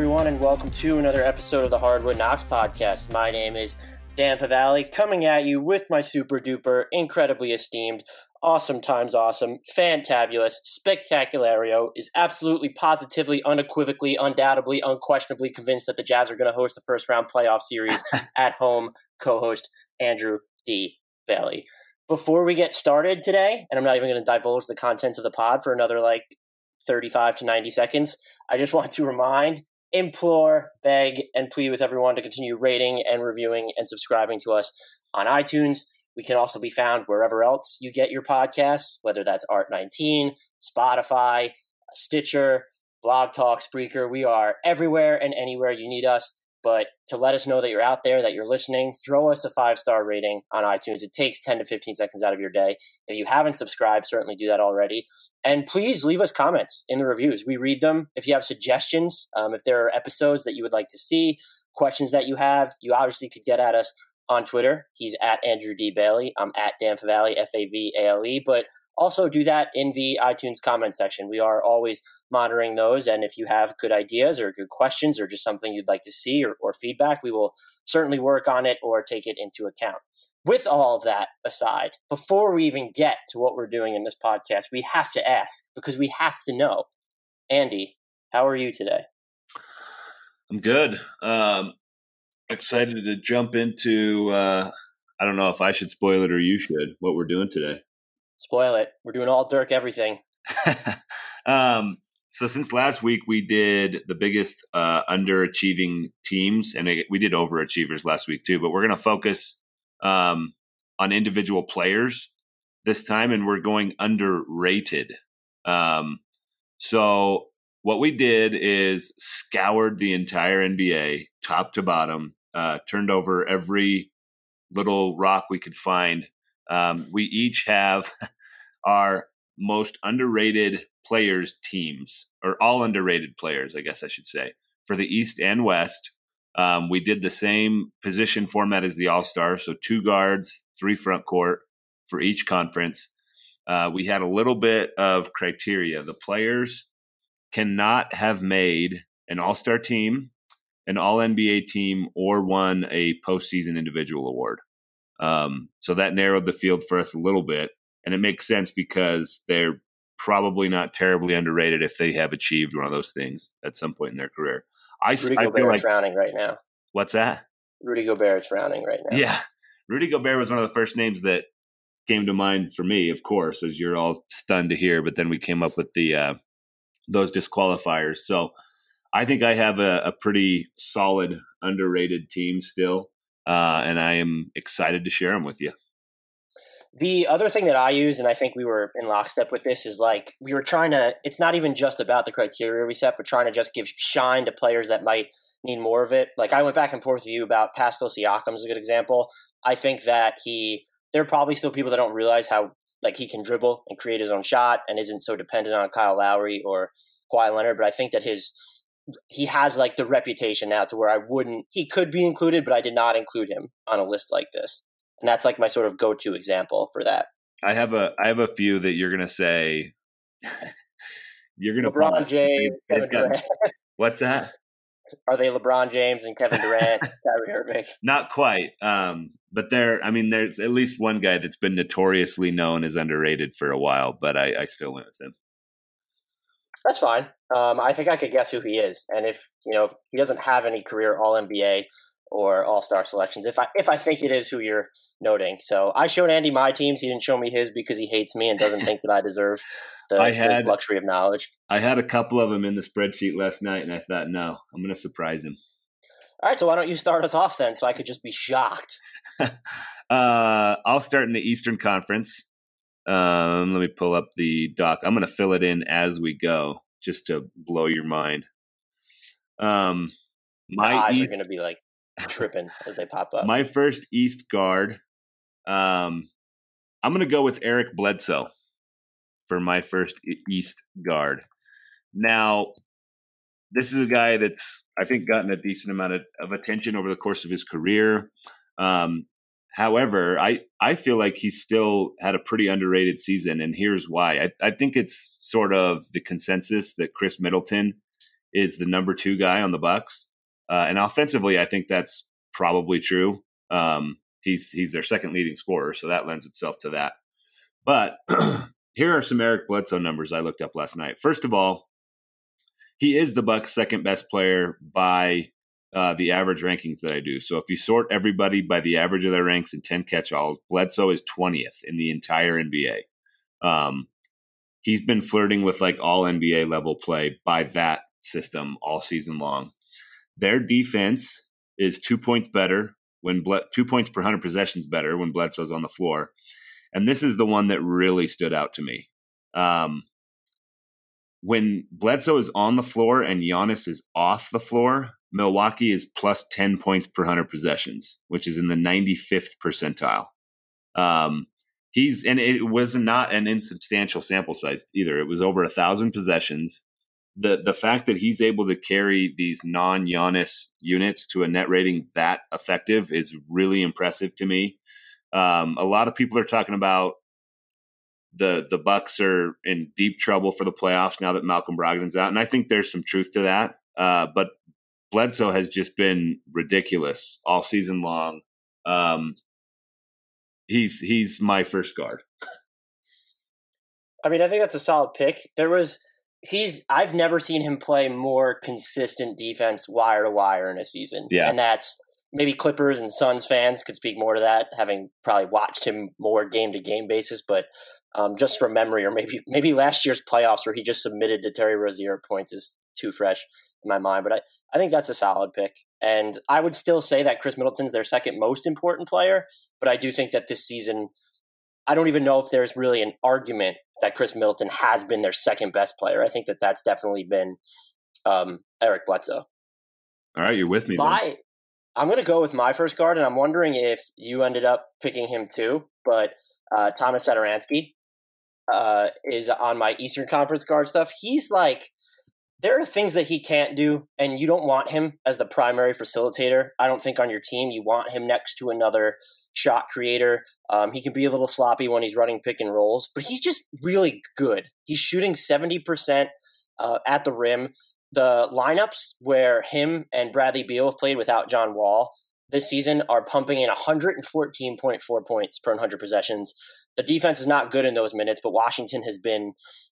Everyone, and welcome to another episode of the Hardwood Knocks podcast. My name is Dan Favale, coming at you with my super duper, incredibly esteemed, awesome times awesome, fantabulous, spectaculario, is absolutely, positively, unequivocally, undoubtedly, unquestionably convinced that the Jazz are going to host the first round playoff series at home, co host Andrew D. Bailey. Before we get started today, and I'm not even going to divulge the contents of the pod for another like 35 to 90 seconds. I just want to remind, implore, beg, and plead with everyone to continue rating and reviewing and subscribing to us on iTunes. We can also be found wherever else you get your podcasts, whether that's Art19, Spotify, Stitcher, Blog Talk, Spreaker. We are everywhere and anywhere you need us. But to let us know that you're out there, that you're listening, throw us a five star rating on iTunes. It takes 10 to 15 seconds out of your day. If you haven't subscribed, certainly do that already. And please leave us comments in the reviews. We read them. If you have suggestions, um, if there are episodes that you would like to see, questions that you have, you obviously could get at us on Twitter. He's at Andrew D. Bailey. I'm at Dan Favale, F A V A L E. But also do that in the iTunes comment section. We are always monitoring those. And if you have good ideas or good questions or just something you'd like to see or, or feedback, we will certainly work on it or take it into account. With all of that aside, before we even get to what we're doing in this podcast, we have to ask because we have to know. Andy, how are you today? I'm good. Um, excited to jump into. Uh, I don't know if I should spoil it or you should. What we're doing today. Spoil it. We're doing all Dirk everything. um, so since last week we did the biggest uh, underachieving teams, and we did overachievers last week too. But we're going to focus um, on individual players this time, and we're going underrated. Um, so what we did is scoured the entire NBA, top to bottom, uh, turned over every little rock we could find um, we each have our most underrated players teams, or all underrated players, I guess I should say, for the East and West. Um, we did the same position format as the All Star, so two guards, three front court for each conference. Uh, we had a little bit of criteria. The players cannot have made an All Star team, an All NBA team, or won a postseason individual award. Um, so that narrowed the field for us a little bit. And it makes sense because they're probably not terribly underrated if they have achieved one of those things at some point in their career. I, Rudy I feel like frowning right now. What's that? Rudy Gobert is frowning right now. Yeah, Rudy Gobert was one of the first names that came to mind for me. Of course, as you're all stunned to hear, but then we came up with the uh, those disqualifiers. So I think I have a, a pretty solid underrated team still uh, and I am excited to share them with you. The other thing that I use, and I think we were in lockstep with this, is like we were trying to. It's not even just about the criteria we set, but trying to just give shine to players that might need more of it. Like I went back and forth with you about Pascal Siakam is a good example. I think that he. There are probably still people that don't realize how like he can dribble and create his own shot and isn't so dependent on Kyle Lowry or Kawhi Leonard. But I think that his he has like the reputation now to where I wouldn't he could be included, but I did not include him on a list like this. And that's like my sort of go to example for that. I have a I have a few that you're gonna say you're gonna LeBron James, Durant. What's that? Are they LeBron James and Kevin Durant, Kyrie Irving? Not quite. Um, but there, I mean, there's at least one guy that's been notoriously known as underrated for a while, but I, I still went with him. That's fine. Um, I think I could guess who he is, and if you know if he doesn't have any career All NBA or All Star selections, if I if I think it is who you're noting, so I showed Andy my teams. He didn't show me his because he hates me and doesn't think that I deserve the, I had, the luxury of knowledge. I had a couple of them in the spreadsheet last night, and I thought, no, I'm going to surprise him. All right, so why don't you start us off then, so I could just be shocked? uh, I'll start in the Eastern Conference. Um, let me pull up the doc. I'm going to fill it in as we go, just to blow your mind. Um, my, my eyes East, are going to be like tripping as they pop up. My first East guard. Um, I'm going to go with Eric Bledsoe for my first East guard. Now, this is a guy that's I think gotten a decent amount of, of attention over the course of his career. Um, however, I I feel like he still had a pretty underrated season, and here's why. I, I think it's sort of the consensus that Khris Middleton is the number two guy on the Bucks, uh, and offensively, I think that's probably true. Um, he's he's their second leading scorer, so that lends itself to that. But here are some Eric Bledsoe numbers I looked up last night. First of all, he is the Bucks' second best player by uh, the average rankings that I do. So if you sort everybody by the average of their ranks in 10 catch-alls, Bledsoe is 20th in the entire NBA. Um, he's been flirting with like all NBA level play by that system all season long. Their defense is two points better when Ble- two points per hundred possessions better when Bledsoe's on the floor, and this is the one that really stood out to me. Um, when Bledsoe is on the floor and Giannis is off the floor, Milwaukee is plus 10 points per 100 possessions, which is in the 95th percentile. Um, he's, and it was not an insubstantial sample size either. It was over a thousand possessions. The, the fact that he's able to carry these non Giannis units to a net rating that effective is really impressive to me. Um, a lot of people are talking about the the Bucks are in deep trouble for the playoffs now that Malcolm Brogdon's out, and I think there's some truth to that. Uh, but Bledsoe has just been ridiculous all season long. Um, he's he's my first guard. I mean, I think that's a solid pick. There was he's I've never seen him play more consistent defense wire to wire in a season. Yeah, and that's maybe Clippers and Suns fans could speak more to that, having probably watched him more game to game basis. But um, just from memory, or maybe maybe last year's playoffs where he just submitted to Terry Rozier points is too fresh in my mind. But I, I think that's a solid pick. And I would still say that Khris Middleton's their second most important player, but I do think that this season, I don't even know if there's really an argument that Khris Middleton has been their second best player. I think that that's definitely been um, Eric Bledsoe. All right, you're with me. My, I'm going to go with my first guard, and I'm wondering if you ended up picking him too. But uh, Thomas Satoransky, uh, is on my Eastern Conference guard stuff. He's like, there are things that he can't do, and you don't want him as the primary facilitator. I don't think on your team you want him next to another shot creator. Um, he can be a little sloppy when he's running pick and rolls, but he's just really good. He's shooting 70% uh, at the rim. The lineups where him and Bradley Beal have played without John Wall this season are pumping in 114.4 points per 100 possessions. The defense is not good in those minutes, but Washington has been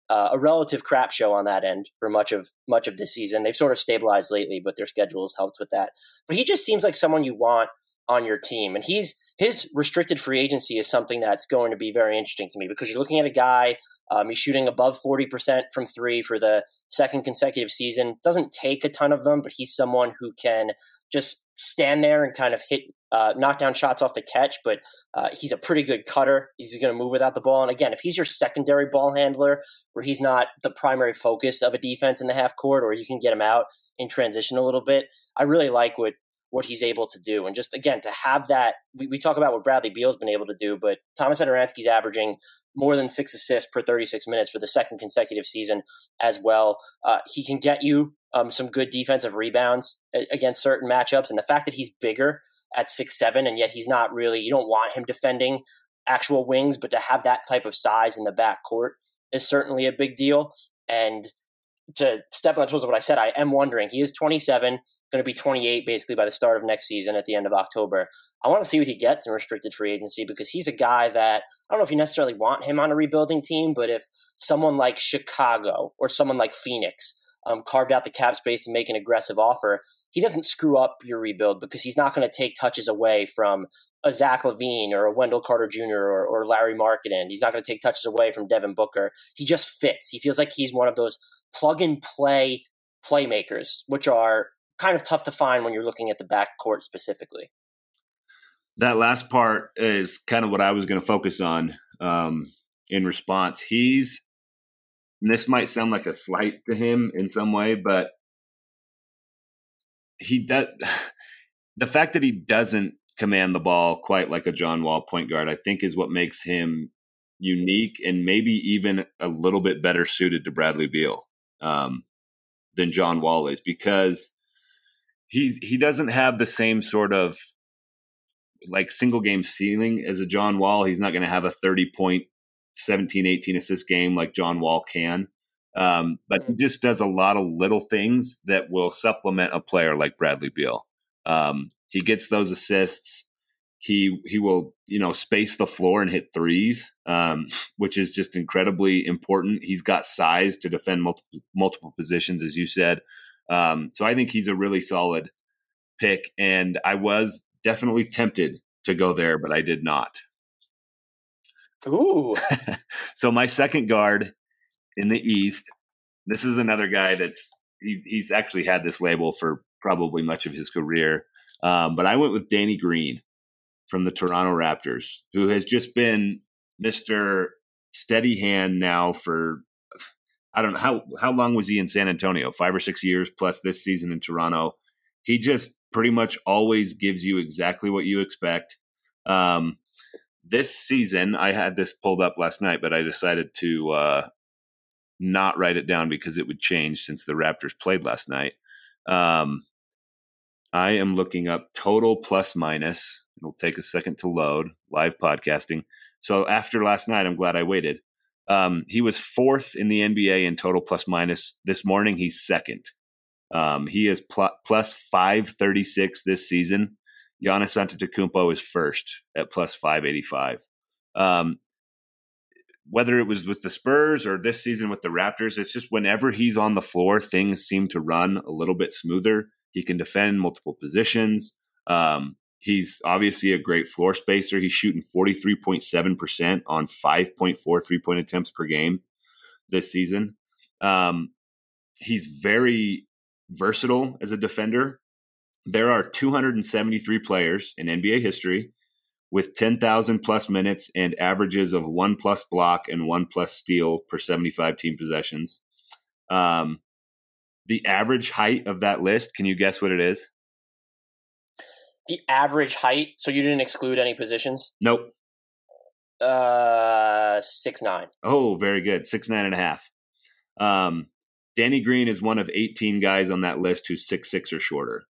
uh, a relative crap show on that end for much of much of this season. They've sort of stabilized lately, but their schedule has helped with that. But he just seems like someone you want on your team, and he's his restricted free agency is something that's going to be very interesting to me because you're looking at a guy. Um, he's shooting above 40% from three for the second consecutive season. Doesn't take a ton of them, but he's someone who can just stand there and kind of hit uh, knock down shots off the catch, but uh, he's a pretty good cutter. He's going to move without the ball. And again, if he's your secondary ball handler, where he's not the primary focus of a defense in the half court, or you can get him out in transition a little bit, I really like what what he's able to do. And just again, to have that, we, we talk about what Bradley Beal's been able to do, but Thomas Satoransky's averaging more than six assists per 36 minutes for the second consecutive season as well. Uh, he can get you um, some good defensive rebounds against certain matchups. And the fact that he's bigger at six seven, and yet he's not really. You don't want him defending actual wings, but to have that type of size in the back court is certainly a big deal. And to step on toes of what I said, I am wondering. He is 27, going to be 28 basically by the start of next season at the end of October. I want to see what he gets in restricted free agency because he's a guy that I don't know if you necessarily want him on a rebuilding team, but if someone like Chicago or someone like Phoenix um, carved out the cap space to make an aggressive offer, he doesn't screw up your rebuild because he's not going to take touches away from a Zach LaVine or a Wendell Carter Jr. or, or Lauri Markkanen. He's not going to take touches away from Devin Booker. He just fits. He feels like he's one of those plug and play playmakers, which are kind of tough to find when you're looking at the backcourt specifically. That last part is kind of what I was going to focus on um, in response. He's, this might sound like a slight to him in some way, but he does. The fact that he doesn't command the ball quite like a John Wall point guard, I think, is what makes him unique and maybe even a little bit better suited to Bradley Beal um, than John Wall is because he's he doesn't have the same sort of like single game ceiling as a John Wall. He's not going to have a 30 point, 17, 18 assist game like John Wall can. Um, but he mm. just does a lot of little things that will supplement a player like Bradley Beal. Um, he gets those assists. He he will you know space the floor and hit threes, um, which is just incredibly important. He's got size to defend multiple multiple positions, as you said. Um, so I think he's a really solid pick, and I was definitely tempted to go there, but I did not. Ooh. so my second guard in the East. This is another guy that's he's he's actually had this label for probably much of his career. Um, but I went with Danny Green from the Toronto Raptors, who has just been Mister Steady Hand now for I don't know how how long was he in San Antonio? Five or six years plus this season in Toronto. He just pretty much always gives you exactly what you expect. Um, this season, I had this pulled up last night, but I decided to uh, not write it down because it would change since the Raptors played last night. Um, I am looking up total plus minus. It'll take a second to load live podcasting. So after last night, I'm glad I waited. Um, he was fourth in the NBA in total plus minus. This morning, he's second. Um, he is pl- plus 536 this season. Giannis Antetokounmpo is first at plus 585. Um, whether it was with the Spurs or this season with the Raptors, it's just whenever he's on the floor, things seem to run a little bit smoother. He can defend multiple positions. Um, he's obviously a great floor spacer. He's shooting 43.7% on 5.4 three point attempts per game this season. Um, he's very versatile as a defender. There are 273 players in NBA history with 10,000 plus minutes and averages of one plus block and one plus steal per 75 team possessions. Um, the average height of that list, can you guess what it is? The average height. So you didn't exclude any positions? Nope. Uh, six nine. Oh, very good. Six nine and a half. Um, Danny Green is one of 18 guys on that list who's six six or shorter.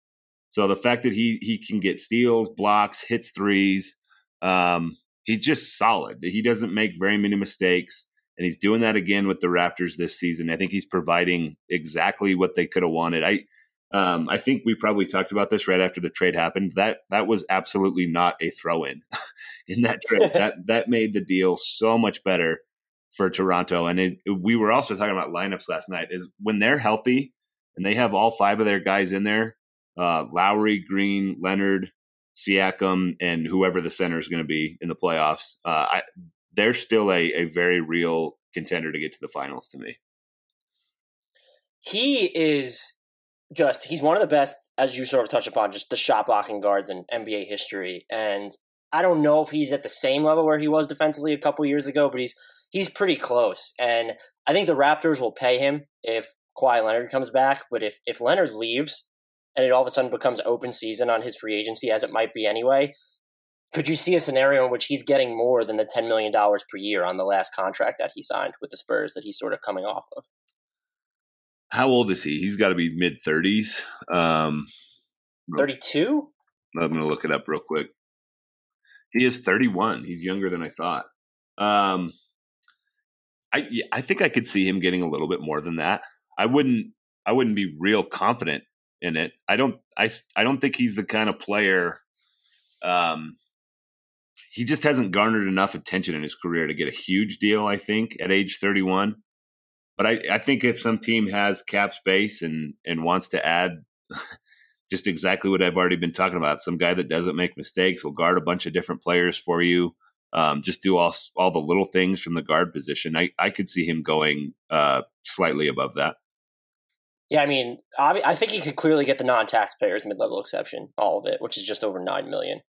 So the fact that he he can get steals, blocks, hits threes, um, he's just solid. He doesn't make very many mistakes, and he's doing that again with the Raptors this season. I think he's providing exactly what they could have wanted. I um, I think we probably talked about this right after the trade happened. That that was absolutely not a throw in in that trade. that that made the deal so much better for Toronto. And it, we were also talking about lineups last night. Is when they're healthy and they have all five of their guys in there: uh, Lowry, Green, Leonard, Siakam, and whoever the center is going to be in the playoffs. Uh, I, they're still a, a very real contender to get to the finals to me. He is just he's one of the best, as you sort of touch upon, just the shot blocking guards in NBA history. And I don't know if he's at the same level where he was defensively a couple years ago, but he's he's pretty close. And I think the Raptors will pay him if Kawhi Leonard comes back. But if if Leonard leaves and it all of a sudden becomes open season on his free agency, as it might be anyway, could you see a scenario in which he's getting more than the ten million dollars per year on the last contract that he signed with the Spurs that he's sort of coming off of? How old is he? He's got to be mid thirties. Um, Thirty-two. I'm going to look it up real quick. He is 31. He's younger than I thought. Um, I I think I could see him getting a little bit more than that. I wouldn't I wouldn't be real confident in it. I don't I I don't think he's the kind of player um he just hasn't garnered enough attention in his career to get a huge deal, I think, at age 31. But I, I think if some team has cap space and and wants to add just exactly what I've already been talking about, some guy that doesn't make mistakes will guard a bunch of different players for you um, just do all all the little things from the guard position. I I could see him going uh, slightly above that. Yeah, I mean, I think he could clearly get the non-taxpayers mid-level exception, all of it, which is just over nine million.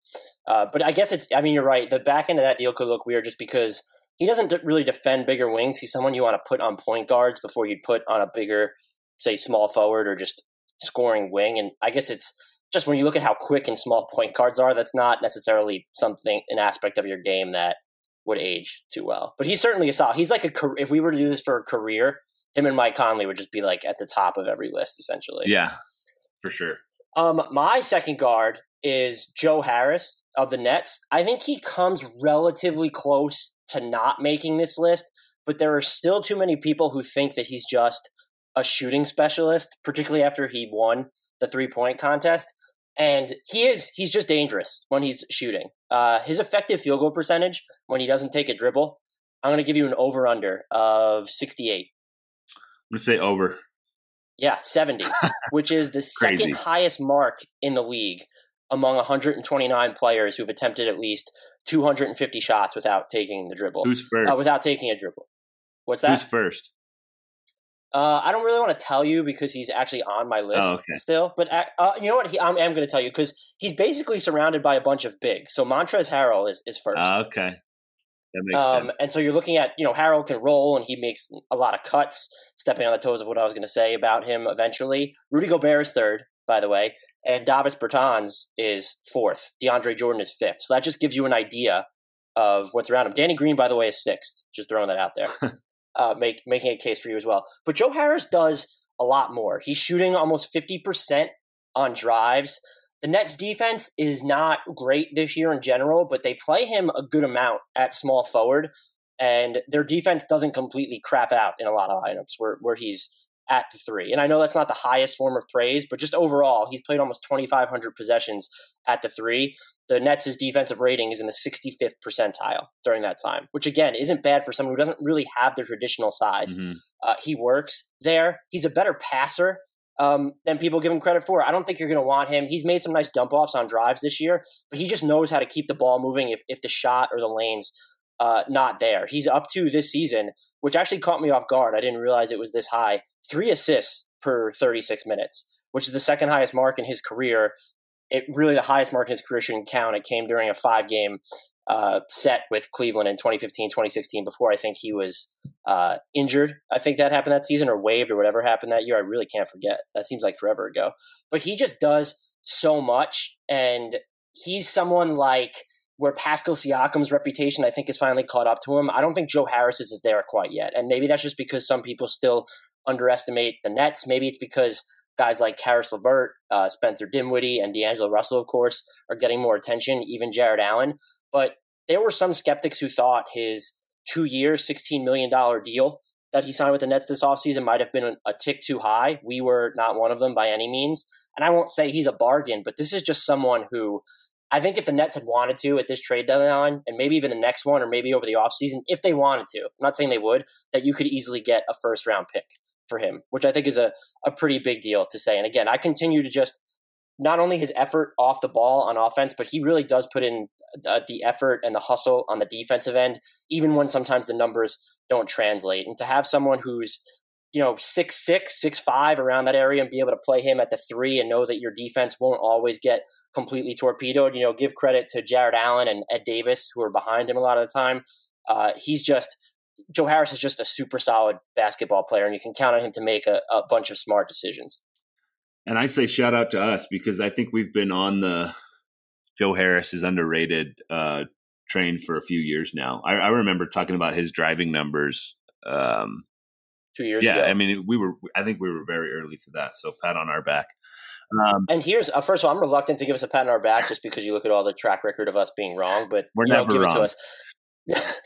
Uh, but I guess it's. I mean, you're right. The back end of that deal could look weird just because he doesn't really defend bigger wings. He's someone you want to put on point guards before you'd put on a bigger, say, small forward or just scoring wing. And I guess it's just when you look at how quick and small point guards are, that's not necessarily something an aspect of your game that would age too well. But he's certainly a solid. He's like a if we were to do this for a career, him and Mike Conley would just be like at the top of every list essentially. Yeah, for sure. Um, my second guard is Joe Harris of the Nets. I think he comes relatively close to not making this list, but there are still too many people who think that he's just a shooting specialist, particularly after he won the three point contest. And he is, he's just dangerous when he's shooting. Uh, his effective field goal percentage when he doesn't take a dribble, I'm going to give you an over under of 68. I'm to say over. Yeah, 70, which is the second highest mark in the league among 129 players who've attempted at least 250 shots without taking the dribble. Who's first? Uh, without taking a dribble. What's that? Who's first? Uh, I don't really want to tell you because he's actually on my list oh, okay. still. But uh, uh you know what? He, I'm, I'm going to tell you because he's basically surrounded by a bunch of bigs. So Montrezl Harrell is, is first. Ah, okay. That makes um, sense. And so you're looking at, you know, Harrell can roll and he makes a lot of cuts, stepping on the toes of what I was going to say about him eventually. Rudy Gobert is third, by the way and Davis Bertans is fourth. DeAndre Jordan is fifth. So that just gives you an idea of what's around him. Danny Green, by the way, is sixth. Just throwing that out there, uh, make, making a case for you as well. But Joe Harris does a lot more. He's shooting almost fifty percent on drives. The Nets defense is not great this year in general, but they play him a good amount at small forward, and their defense doesn't completely crap out in a lot of lineups where where he's at the three. And I know that's not the highest form of praise, but just overall, he's played almost 2,500 possessions at the three. The Nets' defensive rating is in the 65th percentile during that time, which again isn't bad for someone who doesn't really have the traditional size. Mm-hmm. Uh, he works there. He's a better passer um, than people give him credit for. I don't think you're going to want him. He's made some nice dump offs on drives this year, but he just knows how to keep the ball moving if, if the shot or the lanes uh, not there. He's up to this season, which actually caught me off guard. I didn't realize it was this high. Three assists per 36 minutes, which is the second highest mark in his career. It really the highest mark in his career shouldn't count. It came during a five game uh, set with Cleveland in 2015, 2016, before I think he was uh, injured. I think that happened that season or waived or whatever happened that year. I really can't forget. That seems like forever ago. But he just does so much. And he's someone like where Pascal Siakam's reputation, I think, is finally caught up to him. I don't think Joe Harris's is there quite yet. And maybe that's just because some people still underestimate the Nets. Maybe it's because guys like Caris LeVert, uh, Spencer Dinwiddie, and D'Angelo Russell, of course, are getting more attention, even Jarrett Allen. But there were some skeptics who thought his two year, $16 million deal that he signed with the Nets this offseason might have been a tick too high. We were not one of them by any means. And I won't say he's a bargain, but this is just someone who I think if the Nets had wanted to at this trade deadline, and maybe even the next one, or maybe over the offseason, if they wanted to, I'm not saying they would, that you could easily get a first round pick for him, which I think is a, a pretty big deal to say. And again, I continue to just not only his effort off the ball on offense, but he really does put in uh, the effort and the hustle on the defensive end, even when sometimes the numbers don't translate. And to have someone who's you know six six six five around that area and be able to play him at the three and know that your defense won't always get completely torpedoed. You know, give credit to Jarrett Allen and Ed Davis who are behind him a lot of the time. Uh, he's just Joe Harris is just a super solid basketball player, and you can count on him to make a, a bunch of smart decisions. And I say shout out to us because I think we've been on the Joe Harris is underrated uh, train for a few years now. I, I remember talking about his driving numbers um, two years yeah, ago. I mean, we were. I think we were very early to that. So pat on our back. Um, and here's uh, first of all, I'm reluctant to give us a pat on our back just because you look at all the track record of us being wrong, but we're you know, never give wrong. it to us.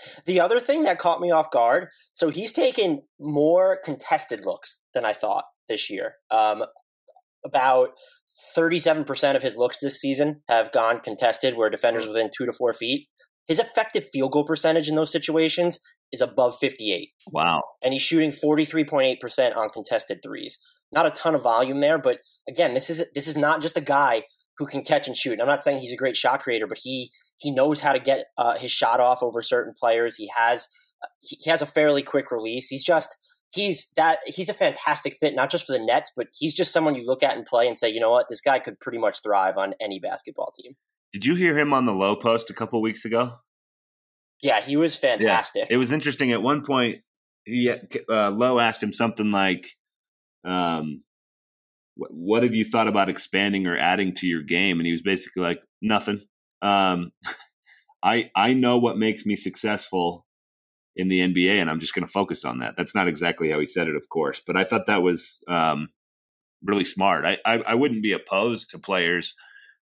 the other thing that caught me off guard, so he's taken more contested looks than I thought this year. Um, about 37% of his looks this season have gone contested where defenders within two to four feet. His effective field goal percentage in those situations is above 58. Wow. And he's shooting 43.8% on contested threes. Not a ton of volume there, but again, this is this is not just a guy who can catch and shoot. And I'm not saying he's a great shot creator, but he he knows how to get uh, his shot off over certain players. He has he has a fairly quick release. He's just he's that he's a fantastic fit, not just for the Nets, but he's just someone you look at and play and say, you know what, this guy could pretty much thrive on any basketball team. Did you hear him on the Lowe Post a couple weeks ago? Yeah, he was fantastic. Yeah. It was interesting. At one point, he uh, Lowe asked him something like, um, "What have you thought about expanding or adding to your game?" And he was basically like, "Nothing. Um, I I know what makes me successful in the NBA, and I'm just going to focus on that." That's not exactly how he said it, of course, but I thought that was um, really smart. I, I I wouldn't be opposed to players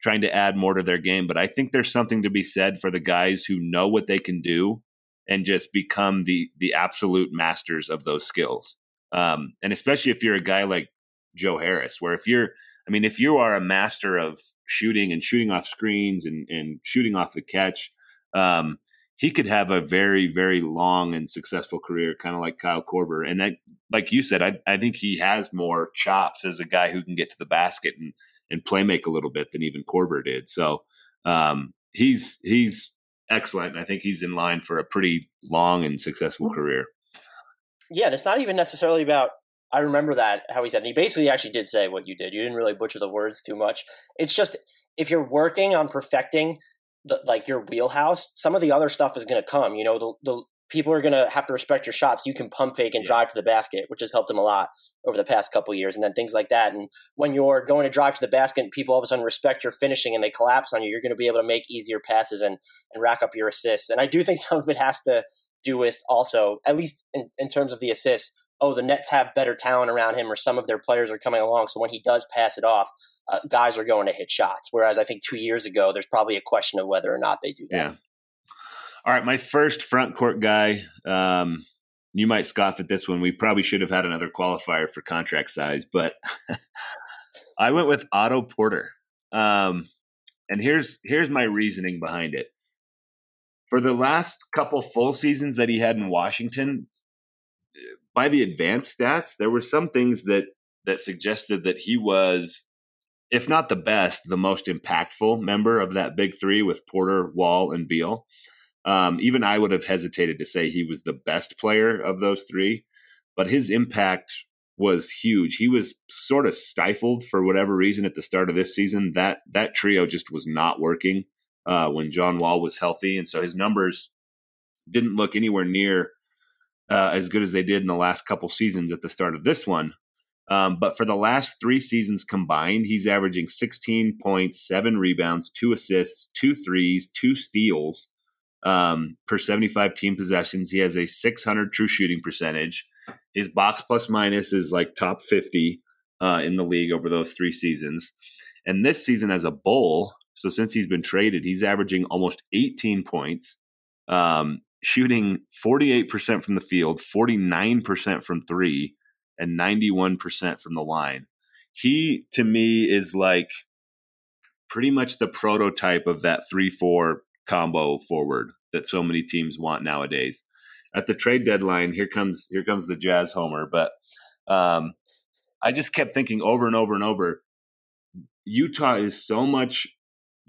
trying to add more to their game. But I think there's something to be said for the guys who know what they can do and just become the the absolute masters of those skills. Um, and especially if you're a guy like Joe Harris, where if you're, I mean, if you are a master of shooting and shooting off screens and, and shooting off the catch, um, he could have a very, very long and successful career, kind of like Kyle Korver. And that, like you said, I, I think he has more chops as a guy who can get to the basket and and play make a little bit than even Korver did. So um, he's he's excellent, and I think he's in line for a pretty long and successful career. Yeah, and it's not even necessarily about. I remember that how he said. And he basically actually did say what you did. You didn't really butcher the words too much. It's just if you're working on perfecting the, like your wheelhouse, some of the other stuff is going to come. You know, the, the people are going to have to respect your shots. You can pump fake and yeah. drive to the basket, which has helped him a lot over the past couple years, and then things like that. And when you're going to drive to the basket, and people all of a sudden respect your finishing and they collapse on you, you're going to be able to make easier passes and and rack up your assists. And I do think some of it has to do with also, at least in, in terms of the assists. Oh, the Nets have better talent around him, or some of their players are coming along. So when he does pass it off, uh, guys are going to hit shots. Whereas I think two years ago, there's probably a question of whether or not they do that. Yeah. All right, my first front court guy. Um, you might scoff at this one. We probably should have had another qualifier for contract size, but I went with Otto Porter. Um, and here's here's my reasoning behind it. For the last couple full seasons that he had in Washington, by the advanced stats, there were some things that that suggested that he was, if not the best, the most impactful member of that big three with Porter, Wall, and Beal. Um, even I would have hesitated to say he was the best player of those three, but his impact was huge. He was sort of stifled for whatever reason at the start of this season. That that trio just was not working uh, when John Wall was healthy, and so his numbers didn't look anywhere near uh, as good as they did in the last couple seasons at the start of this one. Um, but for the last three seasons combined, he's averaging 16 points, seven rebounds, two assists, two threes, two steals, um, per 75 team possessions. He has a 600 true shooting percentage. His box plus minus is like top 50 uh, in the league over those three seasons. And this season as a bull, so since he's been traded, he's averaging almost 18 points, um, shooting 48% from the field, 49% from three, and 91% from the line. He, to me, is like pretty much the prototype of that 3 4 combo forward that so many teams want nowadays. At the trade deadline, here comes here comes the Jazz homer, but um, I just kept thinking over and over and over. Utah is so much;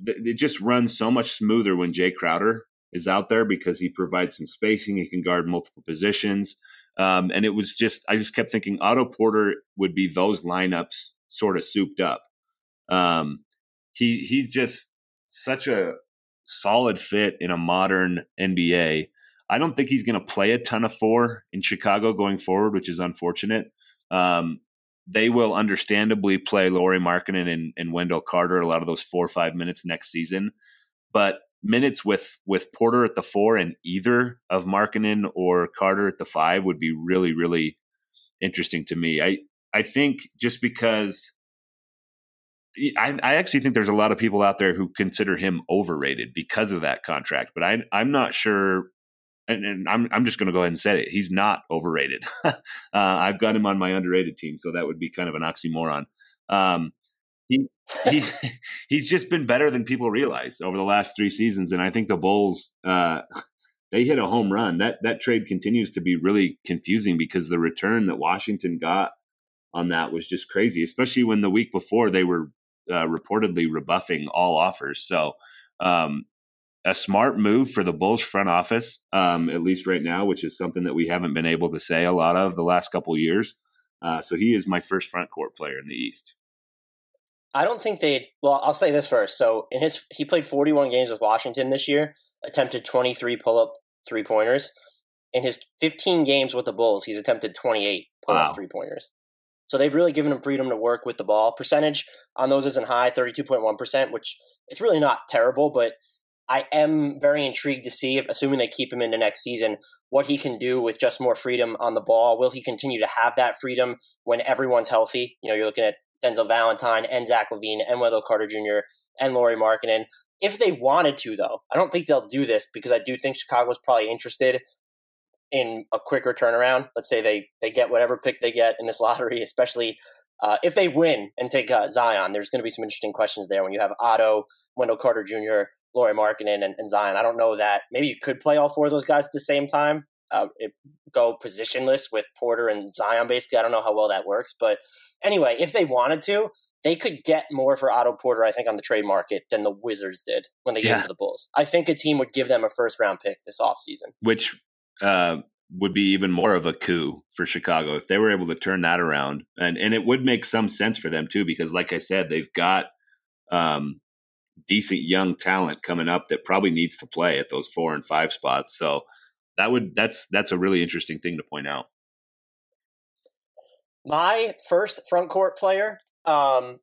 it just runs so much smoother when Jay Crowder is out there because he provides some spacing. He can guard multiple positions, um, and it was just I just kept thinking Otto Porter would be those lineups sort of souped up. Um, he he's just such a solid fit in a modern NBA. I don't think he's going to play a ton of four in Chicago going forward, which is unfortunate. Um, they will understandably play Lauri Markkanen and, and Wendell Carter a lot of those four or five minutes next season, but minutes with with Porter at the four and either of Markkanen or Carter at the five would be really really interesting to me. I I think just because I, I, actually think there's a lot of people out there who consider him overrated because of that contract, but I, I'm not sure. And, and I'm, I'm just going to go ahead and say it. He's not overrated. uh, I've got him on my underrated team, so that would be kind of an oxymoron. Um, he, he's he's just been better than people realize over the last three seasons, and I think the Bulls uh, they hit a home run. That that trade continues to be really confusing because the return that Washington got on that was just crazy, especially when the week before they were uh, reportedly rebuffing all offers. So um, a smart move for the Bulls front office, um, at least right now, which is something that we haven't been able to say a lot of the last couple of years. Uh, so he is my first front court player in the East. I don't think they'd. Well, I'll say this first. So in his, he played 41 games with Washington this year, attempted 23 pull up three pointers. In his 15 games with the Bulls, he's attempted 28 pull up wow. three pointers. So they've really given him freedom to work with the ball. Percentage on those isn't high, 32.1%, which it's really not terrible, but I am very intrigued to see if, assuming they keep him into next season, what he can do with just more freedom on the ball. Will he continue to have that freedom when everyone's healthy? You know, you're looking at Denzel Valentine and Zach LaVine and Wendell Carter Jr. and Lauri Markkanen. If they wanted to, though, I don't think they'll do this because I do think Chicago's probably interested in a quicker turnaround. Let's say they they get whatever pick they get in this lottery, especially uh, if they win and take uh, Zion. There's going to be some interesting questions there when you have Otto, Wendell Carter Jr., Lauri Markkanen, and, and Zion. I don't know that maybe you could play all four of those guys at the same time. Uh, it, go positionless with Porter and Zion. Basically, I don't know how well that works, but anyway, if they wanted to, they could get more for Otto Porter, I think, on the trade market than the Wizards did when they yeah. gave to the Bulls. I think a team would give them a first round pick this offseason. Which uh, would be even more of a coup for Chicago if they were able to turn that around. And and it would make some sense for them too, because like I said, they've got um, decent young talent coming up that probably needs to play at those four and five spots. So that would that's that's a really interesting thing to point out. My first front court player um,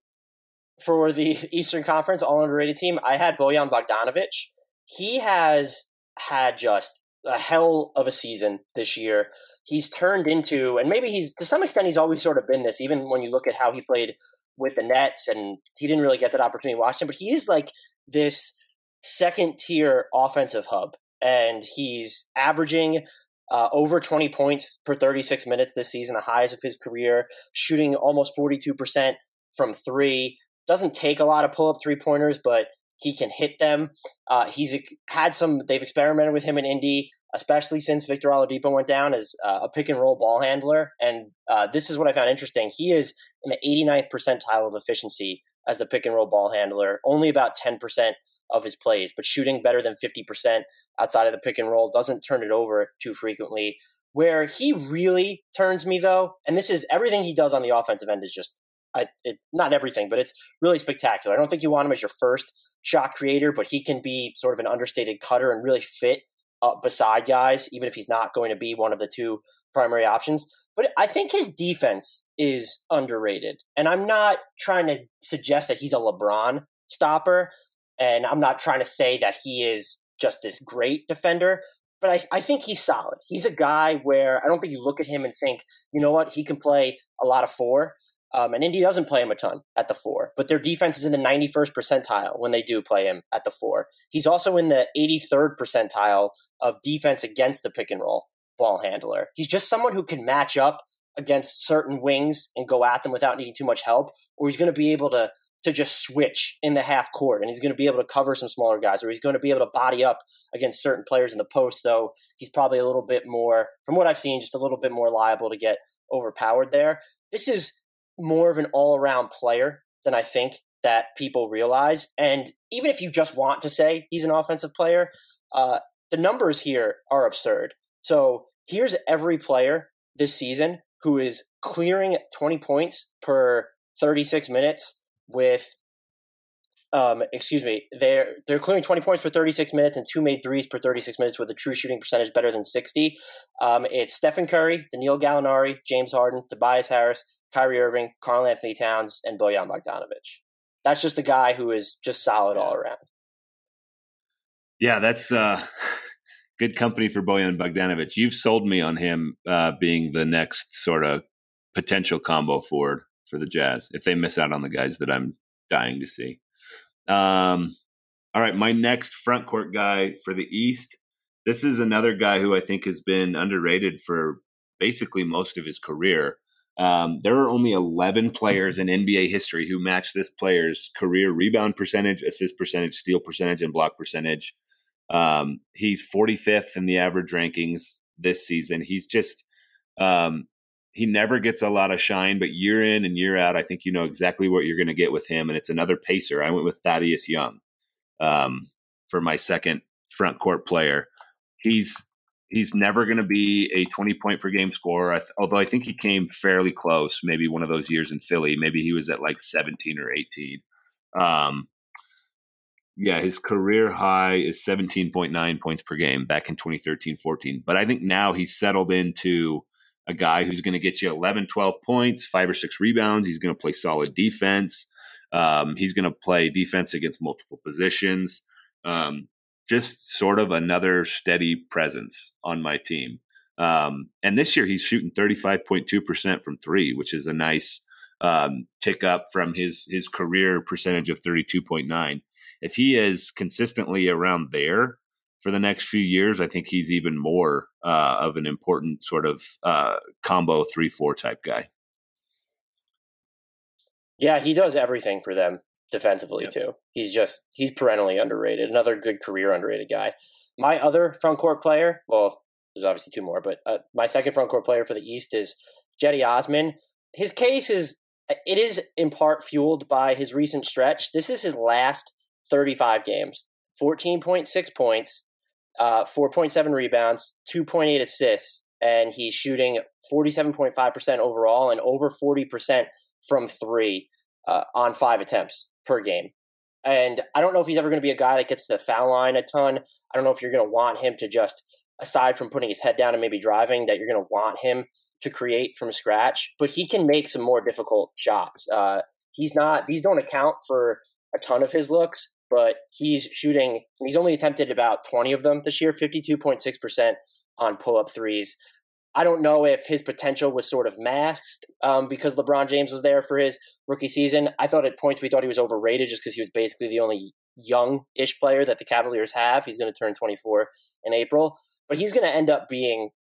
for the Eastern Conference All Underrated team, I had Bojan Bogdanovic. He has had just a hell of a season this year. He's turned into, and maybe he's to some extent, he's always sort of been this. Even when you look at how he played with the Nets, and he didn't really get that opportunity in Washington, but he is like this second tier offensive hub, and he's averaging uh, over 20 points per 36 minutes this season, the highest of his career, shooting almost 42% from three. Doesn't take a lot of pull up three pointers, but he can hit them. Uh, he's had some, they've experimented with him in Indy, especially since Victor Oladipo went down as uh, a pick and roll ball handler. And uh, this is what I found interesting. He is in the 89th percentile of efficiency as the pick and roll ball handler, only about 10% of his plays, but shooting better than 50% outside of the pick and roll, doesn't turn it over too frequently. Where he really turns me, though, and this is everything he does on the offensive end is just, I, it, not everything, but it's really spectacular. I don't think you want him as your first shot creator, but he can be sort of an understated cutter and really fit up beside guys, even if he's not going to be one of the two primary options. But I think his defense is underrated. And I'm not trying to suggest that he's a LeBron stopper. And I'm not trying to say that he is just this great defender, but I, I think he's solid. He's a guy where I don't think you look at him and think, you know what, he can play a lot of four. Um, and Indy doesn't play him a ton at the four, but their defense is in the 91st percentile when they do play him at the four. He's also in the 83rd percentile of defense against the pick and roll ball handler. He's just someone who can match up against certain wings and go at them without needing too much help, or he's going to be able to to just switch in the half court and he's going to be able to cover some smaller guys or he's going to be able to body up against certain players in the post though he's probably a little bit more from what i've seen just a little bit more liable to get overpowered there this is more of an all-around player than i think that people realize and even if you just want to say he's an offensive player uh, the numbers here are absurd so here's every player this season who is clearing 20 points per 36 minutes with um, excuse me, they're they're clearing 20 points per 36 minutes and two made threes per 36 minutes with a true shooting percentage better than 60. Um, it's Stephen Curry, Danilo Gallinari, James Harden, Tobias Harris, Kyrie Irving, Karl-Anthony Towns, and Bojan Bogdanovic. That's just a guy who is just solid all around. Yeah, that's uh, good company for Bojan Bogdanovic. You've sold me on him uh, being the next sort of potential combo forward for the Jazz if they miss out on the guys that I'm dying to see. Um, all right, my next front court guy for the East. This is another guy who I think has been underrated for basically most of his career. Um, there are only 11 players in NBA history who match this player's career rebound percentage, assist percentage, steal percentage, and block percentage. Um, he's 45th in the average rankings this season. He's just um, he never gets a lot of shine, but year in and year out, I think you know exactly what you're going to get with him. And it's another pacer. I went with Thaddeus Young um, for my second front court player. He's he's never going to be a 20 point per game scorer. although I think he came fairly close. Maybe one of those years in Philly, maybe he was at like 17 or 18. Um, yeah, his career high is 17.9 points per game back in 2013 14. But I think now he's settled into a guy who's going to get you 11, 12 points, five or six rebounds. He's going to play solid defense. Um, he's going to play defense against multiple positions. Um, just sort of another steady presence on my team. Um, and this year he's shooting 35.2% from three, which is a nice um, tick up from his his career percentage of 32.9 if he is consistently around there for the next few years, I think he's even more uh, of an important sort of uh, combo three four type guy. Yeah, he does everything for them defensively yep. too. He's just he's perennially underrated. Another good career underrated guy. My other front court player, well, there's obviously two more, but uh, my second front court player for the East is Cedi Osman. His case is it is in part fueled by his recent stretch. This is his last 35 games, 14.6 points, uh, 4.7 rebounds, 2.8 assists, and he's shooting 47.5% overall and over 40% from three uh, on five attempts per game. And I don't know if he's ever going to be a guy that gets the foul line a ton. I don't know if you're going to want him to just, aside from putting his head down and maybe driving, that you're going to want him to create from scratch. But he can make some more difficult shots. Uh, he's not; these don't account for a ton of his looks, but he's shooting, he's only attempted about 20 of them this year, 52.6% on pull up threes. I don't know if his potential was sort of masked um, because LeBron James was there for his rookie season. I thought at points we thought he was overrated just because he was basically the only young ish player that the Cavaliers have. He's going to turn 24 in April, but he's going to end up being,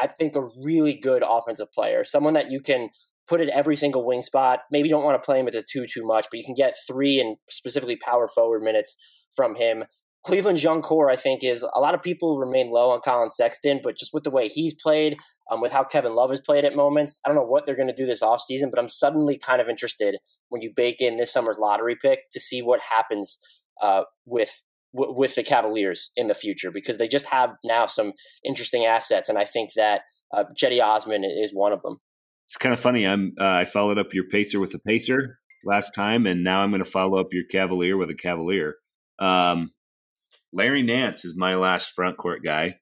I think, a really good offensive player, someone that you can put it every single wing spot. Maybe you don't want to play him at the two too much, but you can get three and specifically power forward minutes from him. Cleveland's young core, I think, is a lot of people remain low on Collin Sexton, but just with the way he's played, um, with how Kevin Love has played at moments, I don't know what they're going to do this offseason, but I'm suddenly kind of interested when you bake in this summer's lottery pick to see what happens uh, with with the Cavaliers in the future because they just have now some interesting assets, and I think that uh, Cedi Osman is one of them it's kind of funny. I'm uh, I followed up your pacer with a pacer last time, and now I'm going to follow up your Cavalier with a Cavalier. Um, Larry Nance is my last front court guy.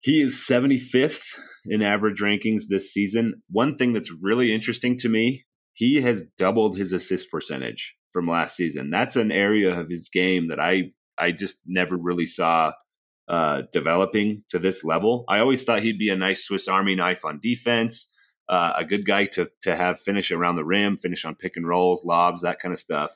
He is 75th in average rankings this season. One thing that's really interesting to me, he has doubled his assist percentage from last season. That's an area of his game that I I just never really saw uh, developing to this level. I always thought he'd be a nice Swiss Army knife on defense uh, a good guy to to have finish around the rim, finish on pick and rolls, lobs, that kind of stuff.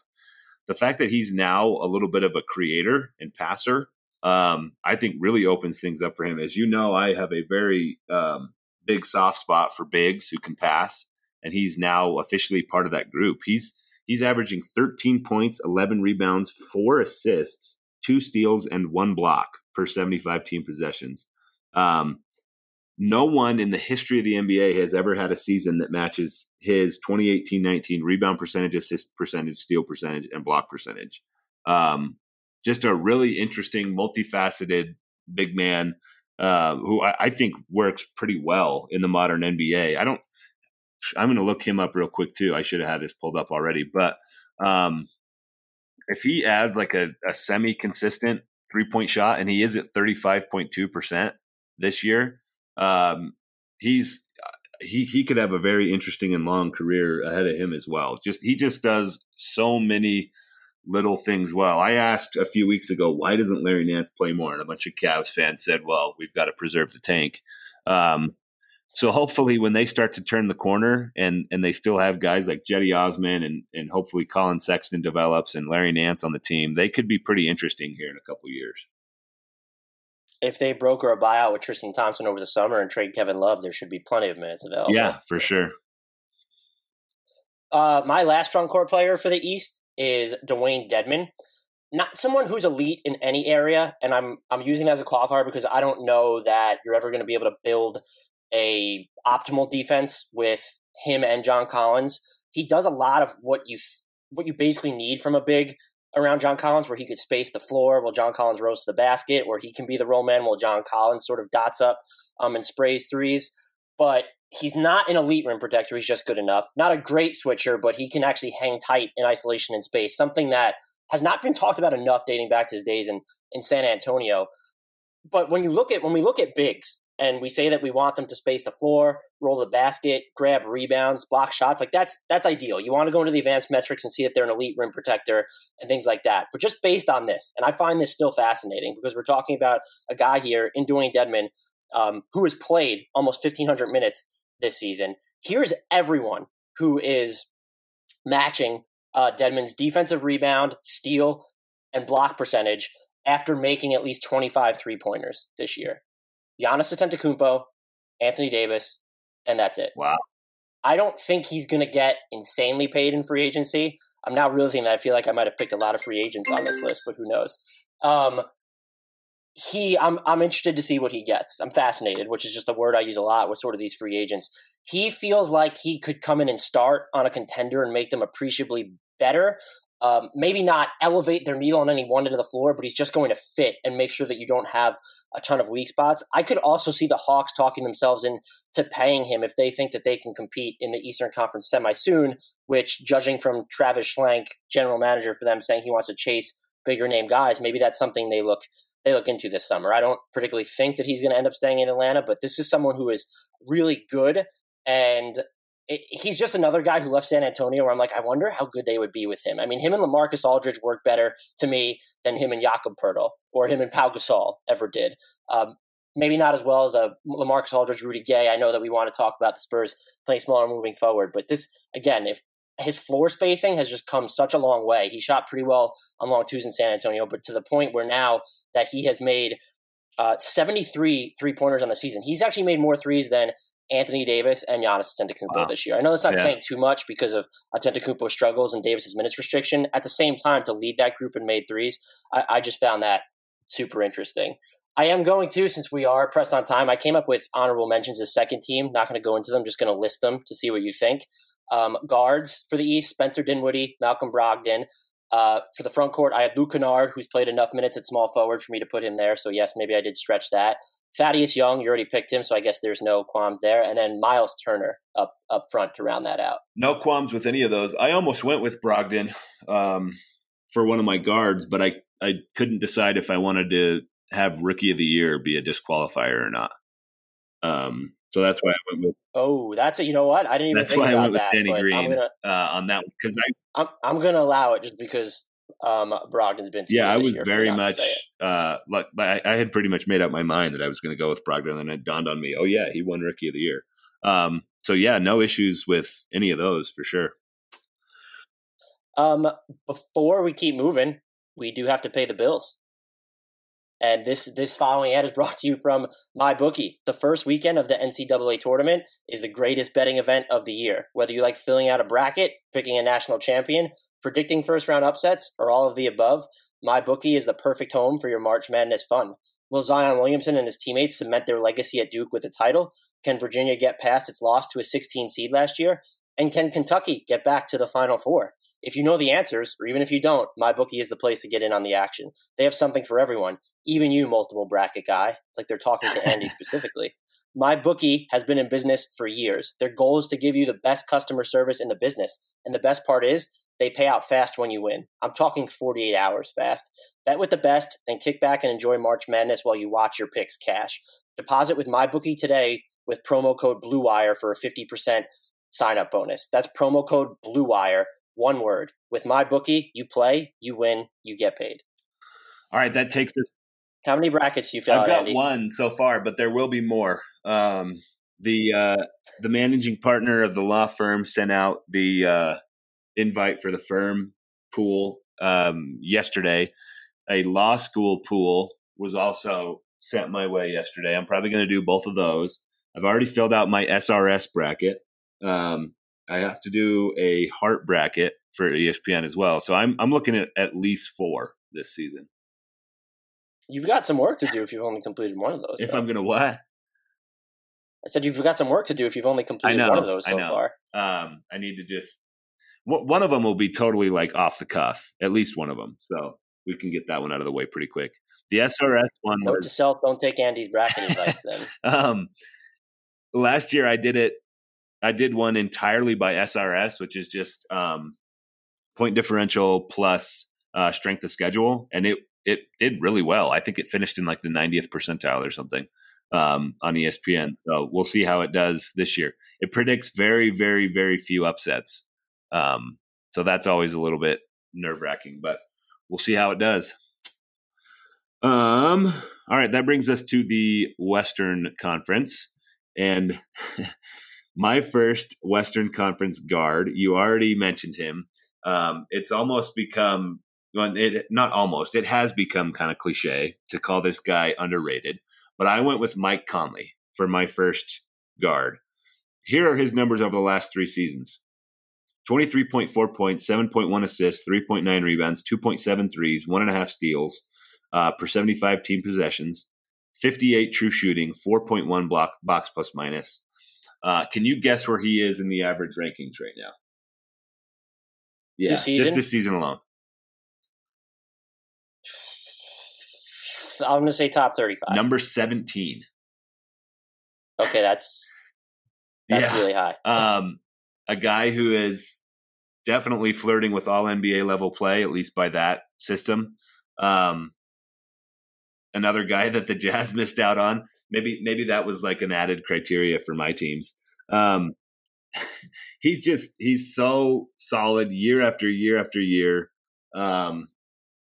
The fact that he's now a little bit of a creator and passer, um, I think really opens things up for him. As you know, I have a very um, big soft spot for bigs who can pass, and he's now officially part of that group. He's he's averaging 13 points, 11 rebounds, four assists, two steals, and one block per 75 team possessions. Um, no one in the history of the NBA has ever had a season that matches his 2018-19 rebound percentage, assist percentage, steal percentage, and block percentage. Um, just a really interesting, multifaceted big man uh, who I, I, think works pretty well in the modern NBA. I don't. I'm going to look him up real quick too. I should have had this pulled up already, but um, if he adds like a, a semi-consistent three point shot, and he is at 35.2 percent this year um, he's he he could have a very interesting and long career ahead of him as well. Just he just does so many little things well. I asked a few weeks ago why doesn't Larry Nance play more, and a bunch of Cavs fans said, "Well, we've got to preserve the tank." Um, so hopefully, when they start to turn the corner and and they still have guys like Cedi Osman and and hopefully Collin Sexton develops and Larry Nance on the team, they could be pretty interesting here in a couple years if they broker a buyout with Tristan Thompson over the summer and trade Kevin Love, there should be plenty of minutes available. Yeah, for sure. Uh, my last front court player for the East is Dewayne Dedmon. Not someone who's elite in any area, and I'm I'm using that as a qualifier because I don't know that you're ever going to be able to build a optimal defense with him and John Collins. He does a lot of what you what you basically need from a big around John Collins where he could space the floor while John Collins roasts to the basket, where he can be the roll man while John Collins sort of dots up um, and sprays threes. But he's not an elite rim protector. He's just good enough. Not a great switcher, but he can actually hang tight in isolation and space, something that has not been talked about enough dating back to his days in, in San Antonio. But when you look at when we look at bigs and we say that we want them to space the floor, roll the basket, grab rebounds, block shots, like that's that's ideal. You want to go into the advanced metrics and see that they're an elite rim protector and things like that. But just based on this, and I find this still fascinating because we're talking about a guy here in Dewayne Dedmon um, who has played almost 1,500 minutes this season. Here's everyone who is matching uh, Dedmon's defensive rebound, steal, and block percentage after making at least 25 three pointers this year. Giannis Antetokounmpo, Anthony Davis, and that's it. Wow. I don't think he's going to get insanely paid in free agency. I'm now realizing that I feel like I might have picked a lot of free agents on this list, but who knows? Um, he, I'm, I'm interested to see what he gets. I'm fascinated, which is just a word I use a lot with sort of these free agents. He feels like he could come in and start on a contender and make them appreciably better, um, maybe not elevate their needle on any one end of the floor, but he's just going to fit and make sure that you don't have a ton of weak spots. I could also see the Hawks talking themselves into paying him if they think that they can compete in the Eastern Conference semi soon, which, judging from Travis Schlenk, general manager for them, saying he wants to chase bigger name guys, maybe that's something they look they look into this summer. I don't particularly think that he's going to end up staying in Atlanta, but this is someone who is really good and it, he's just another guy who left San Antonio where I'm like, I wonder how good they would be with him. I mean, him and Lamarcus Aldridge work better to me than him and Jakob Poeltl or him and Pau Gasol ever did. Um, maybe not as well as a Lamarcus Aldridge, Rudy Gay. I know that we want to talk about the Spurs playing smaller moving forward, but this again, if his floor spacing has just come such a long way. He shot pretty well on long twos in San Antonio, but to the point where now that he has made uh, 73 three pointers on the season, he's actually made more threes than Anthony Davis and Giannis Antetokounmpo wow. this year. I know that's not yeah. saying too much because of Antetokounmpo's struggles and Davis's minutes restriction. At the same time, to lead that group and made threes, I, I just found that super interesting. I am going to, since we are pressed on time, I came up with honorable mentions as second team. Not going to go into them, just going to list them to see what you think. Um, guards for the East, Spencer Dinwiddie, Malcolm Brogdon. Uh, for the front court, I had Luke Kennard, who's played enough minutes at small forward for me to put him there. So, yes, maybe I did stretch that. Thaddeus Young, you already picked him, so I guess there's no qualms there. And then Miles Turner up up front to round that out. No qualms with any of those. I almost went with Brogdon um, for one of my guards, but I I couldn't decide if I wanted to have Rookie of the Year be a disqualifier or not. Um, so that's why I went with. Oh, that's it. You know what? I didn't even. That's why I went with Danny Green gonna, uh, on that because I. I'm, I'm going to allow it just because um, Brogdon's been. yeah, I was very much uh, like I, had pretty much made up my mind that I was going to go with Brogdon, and then it dawned on me, oh yeah, he won Rookie of the Year. Um, so yeah, no issues with any of those for sure. Um, before we keep moving, we do have to pay the bills. And this this following ad is brought to you from MyBookie. The first weekend of the NCAA tournament is the greatest betting event of the year. Whether you like filling out a bracket, picking a national champion, predicting first round upsets, or all of the above, MyBookie is the perfect home for your March Madness fun. Will Zion Williamson and his teammates cement their legacy at Duke with a title? Can Virginia get past its loss to a 16 seed last year? And can Kentucky get back to the Final Four? If you know the answers, or even if you don't, MyBookie is the place to get in on the action. They have something for everyone, even you, multiple bracket guy. It's like they're talking to Andy specifically. My bookie has been in business for years. Their goal is to give you the best customer service in the business. And the best part is, they pay out fast when you win. I'm talking 48 hours fast. Bet with the best, then kick back and enjoy March Madness while you watch your picks cash. Deposit with my bookie today with promo code BLUEWIRE for a 50% sign up bonus. That's promo code BLUEWIRE, one word. With my bookie, you play, you win, you get paid. All right, that takes us. How many brackets you feel? I've got Andy? one so far, but there will be more. Um, the uh, the managing partner of the law firm sent out the uh, invite for the firm pool um, yesterday. A law school pool was also sent my way yesterday. I'm probably going to do both of those. I've already filled out my SRS bracket. Um, I have to do a heart bracket for ESPN as well. So I'm I'm looking at at least four this season. You've got some work to do if you've only completed one of those. If though. I'm going to what? I said you've got some work to do if you've only completed know, one of those so far. Um, I need to just one of them will be totally like off the cuff. At least one of them. So we can get that one out of the way pretty quick. The SRS one. Note was, to self: Don't take Andy's bracket advice. Then. Um, last year I did it. I did one entirely by SRS, which is just um, point differential plus uh, strength of schedule, and it it did really well. I think it finished in like the 90th percentile or something um, on ESPN. So we'll see how it does this year. It predicts very, very, very few upsets. Um, so that's always a little bit nerve wracking, but we'll see how it does. Um, all right, that brings us to the Western Conference. And my first Western Conference guard, you already mentioned him. Um, it's almost become, it, not almost, it has become kind of cliche to call this guy underrated. But I went with Mike Conley for my first guard. Here are his numbers over the last three seasons 23.4 points, 7.1 assists, 3.9 rebounds, 2.7 threes, one and a half steals uh, per 75 team possessions, 58 true shooting, 4.1 block box plus minus. Uh, can you guess where he is in the average rankings right now? Yeah, this just this season alone. I'm going to say top 35. Number 17. Okay, that's that's yeah. really high. um, a guy who is definitely flirting with all NBA level play, at least by that system. Um, another guy that the Jazz missed out on. Maybe maybe that was like an added criteria for my teams. Um, he's just he's so solid year after year after year. Um,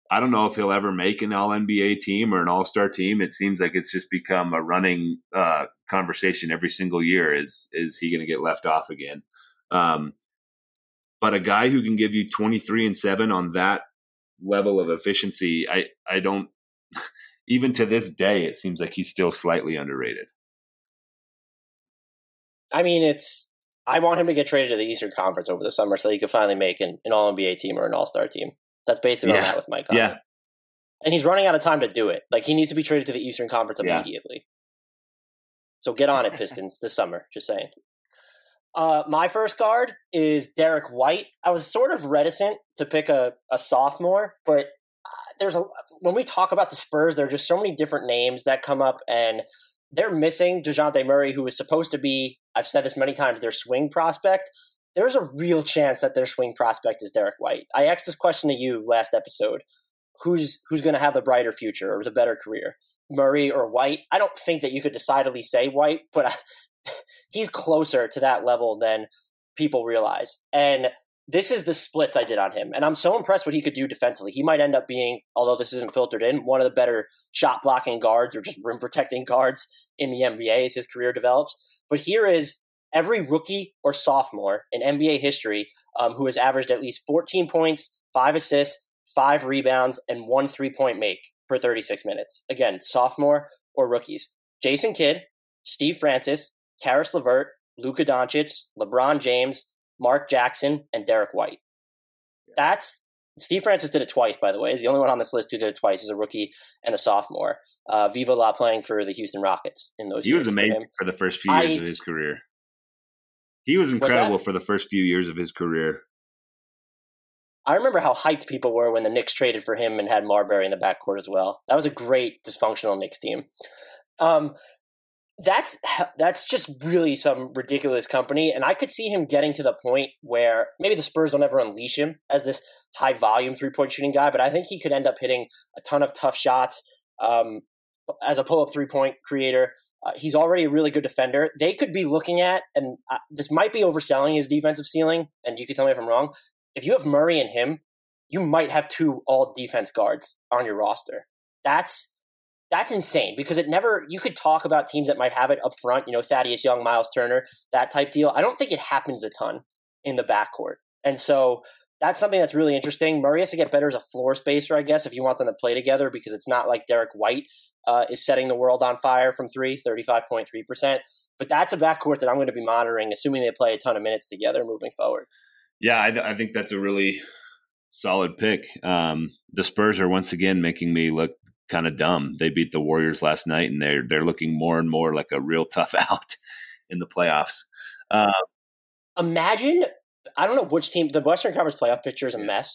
I don't know if he'll ever make an All NBA team or an All Star team. It seems like it's just become a running uh, conversation every single year. Is is he going to get left off again? Um, but a guy who can give you 23 and 7 on that level of efficiency, I, I don't, even to this day, it seems like he's still slightly underrated. I mean, it's, I want him to get traded to the Eastern Conference over the summer so he could finally make an, an All NBA team or an All Star team. That's basically yeah. on that with Mike. Conley. Yeah. And he's running out of time to do it. Like he needs to be traded to the Eastern Conference immediately. Yeah. So get on it, Pistons, this summer. Just saying. Uh, my first guard is Derrick White. I was sort of reticent to pick a, a sophomore, but uh, there's a when we talk about the Spurs, there are just so many different names that come up, and they're missing Dejounte Murray, who is supposed to be. I've said this many times. Their swing prospect. There's a real chance that their swing prospect is Derrick White. I asked this question to you last episode. Who's who's going to have the brighter future or the better career? Murray or White? I don't think that you could decidedly say White, but he's closer to that level than people realize. And this is the splits I did on him. And I'm so impressed what he could do defensively. He might end up being, although this isn't filtered in, one of the better shot blocking guards or just rim protecting guards in the NBA as his career develops. But here is every rookie or sophomore in NBA history um, who has averaged at least 14 points, five assists, five rebounds, and one three point make per 36 minutes. Again, sophomore or rookies. Jason Kidd, Steve Francis, Caris LeVert, Luka Doncic, LeBron James, Mark Jackson, and Derrick White. That's Steve Francis did it twice, by the way. He's the only one on this list who did it twice as a rookie and a sophomore. Uh, Viva La playing for the Houston Rockets in those. Years. He was amazing for, for, the first few years I, of his career. He was incredible for the first few years of his career. I remember how hyped people were when the Knicks traded for him and had Marbury in the backcourt as well. That was a great dysfunctional Knicks team. Um, that's that's just really some ridiculous company and i could see him getting to the point where maybe the spurs don't ever unleash him as this high volume three point shooting guy but i think he could end up hitting a ton of tough shots um, as a pull up three point creator uh, he's already a really good defender they could be looking at and uh, this might be overselling his defensive ceiling and you can tell me if i'm wrong if you have murray and him you might have two all defense guards on your roster that's that's insane because it never you could talk about teams that might have it up front, you know, Thaddeus Young, Miles Turner, that type deal. I don't think it happens a ton in the backcourt. And so that's something that's really interesting. Murray has to get better as a floor spacer, I guess, if you want them to play together, because it's not like Derrick White uh, is setting the world on fire from three, 35.3%. But that's a backcourt that I'm going to be monitoring, assuming they play a ton of minutes together moving forward. Yeah, I, th- I think that's a really solid pick. Um, the Spurs are once again making me look kind of dumb. They beat the Warriors last night, and they're they're looking more and more like a real tough out in the playoffs. Uh, Imagine I don't know which team. The Western Conference playoff picture is a mess.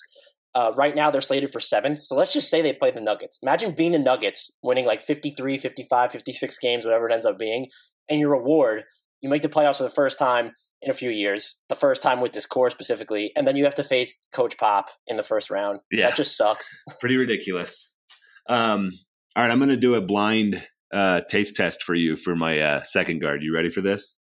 Uh, right now, they're slated for seventh. So let's just say they play the Nuggets. Imagine being the Nuggets, winning like 53, 55, 56 games, whatever it ends up being. And your reward, you make the playoffs for the first time in a few years, the first time with this core specifically. And then you have to face Coach Pop in the first round. Yeah. That just sucks. Pretty ridiculous. Um, all right, I'm going to do a blind uh, taste test for you for my uh, second guard. You ready for this?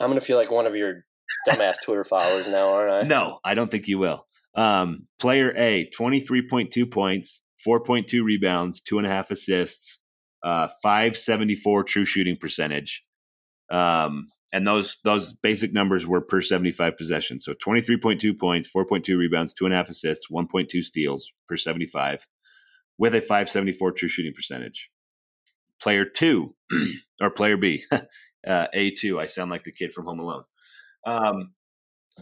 I'm going to feel like one of your dumbass Twitter followers now, aren't I? No, I don't think you will. Um, player A, 23.2 points, 4.2 rebounds, two and a half assists, uh, 574 true shooting percentage. Um, and those those basic numbers were per 75 possessions. So 23.2 points, 4.2 rebounds, two and a half assists, 1.2 steals per 75, with a 574 true shooting percentage. Player two, or player B, uh, A2. I sound like the kid from Home Alone. Um,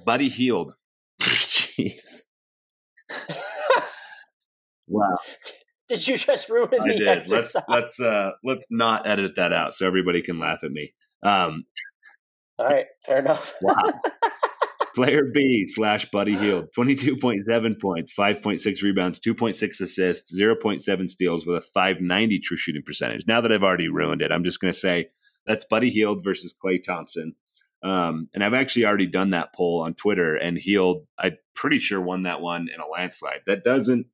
Buddy Hield. Jeez. wow. Did you just ruin it? I the did. Let's let's uh let's not edit that out so everybody can laugh at me. Um All right, fair enough. wow. Player B slash Buddy Hield, 22.7 points, 5.6 rebounds, 2.6 assists, 0.7 steals with a 590 true shooting percentage. Now that I've already ruined it, I'm just going to say that's Buddy Hield versus Klay Thompson. Um, and I've actually already done that poll on Twitter, and Hield, I'm pretty sure, won that one in a landslide. That doesn't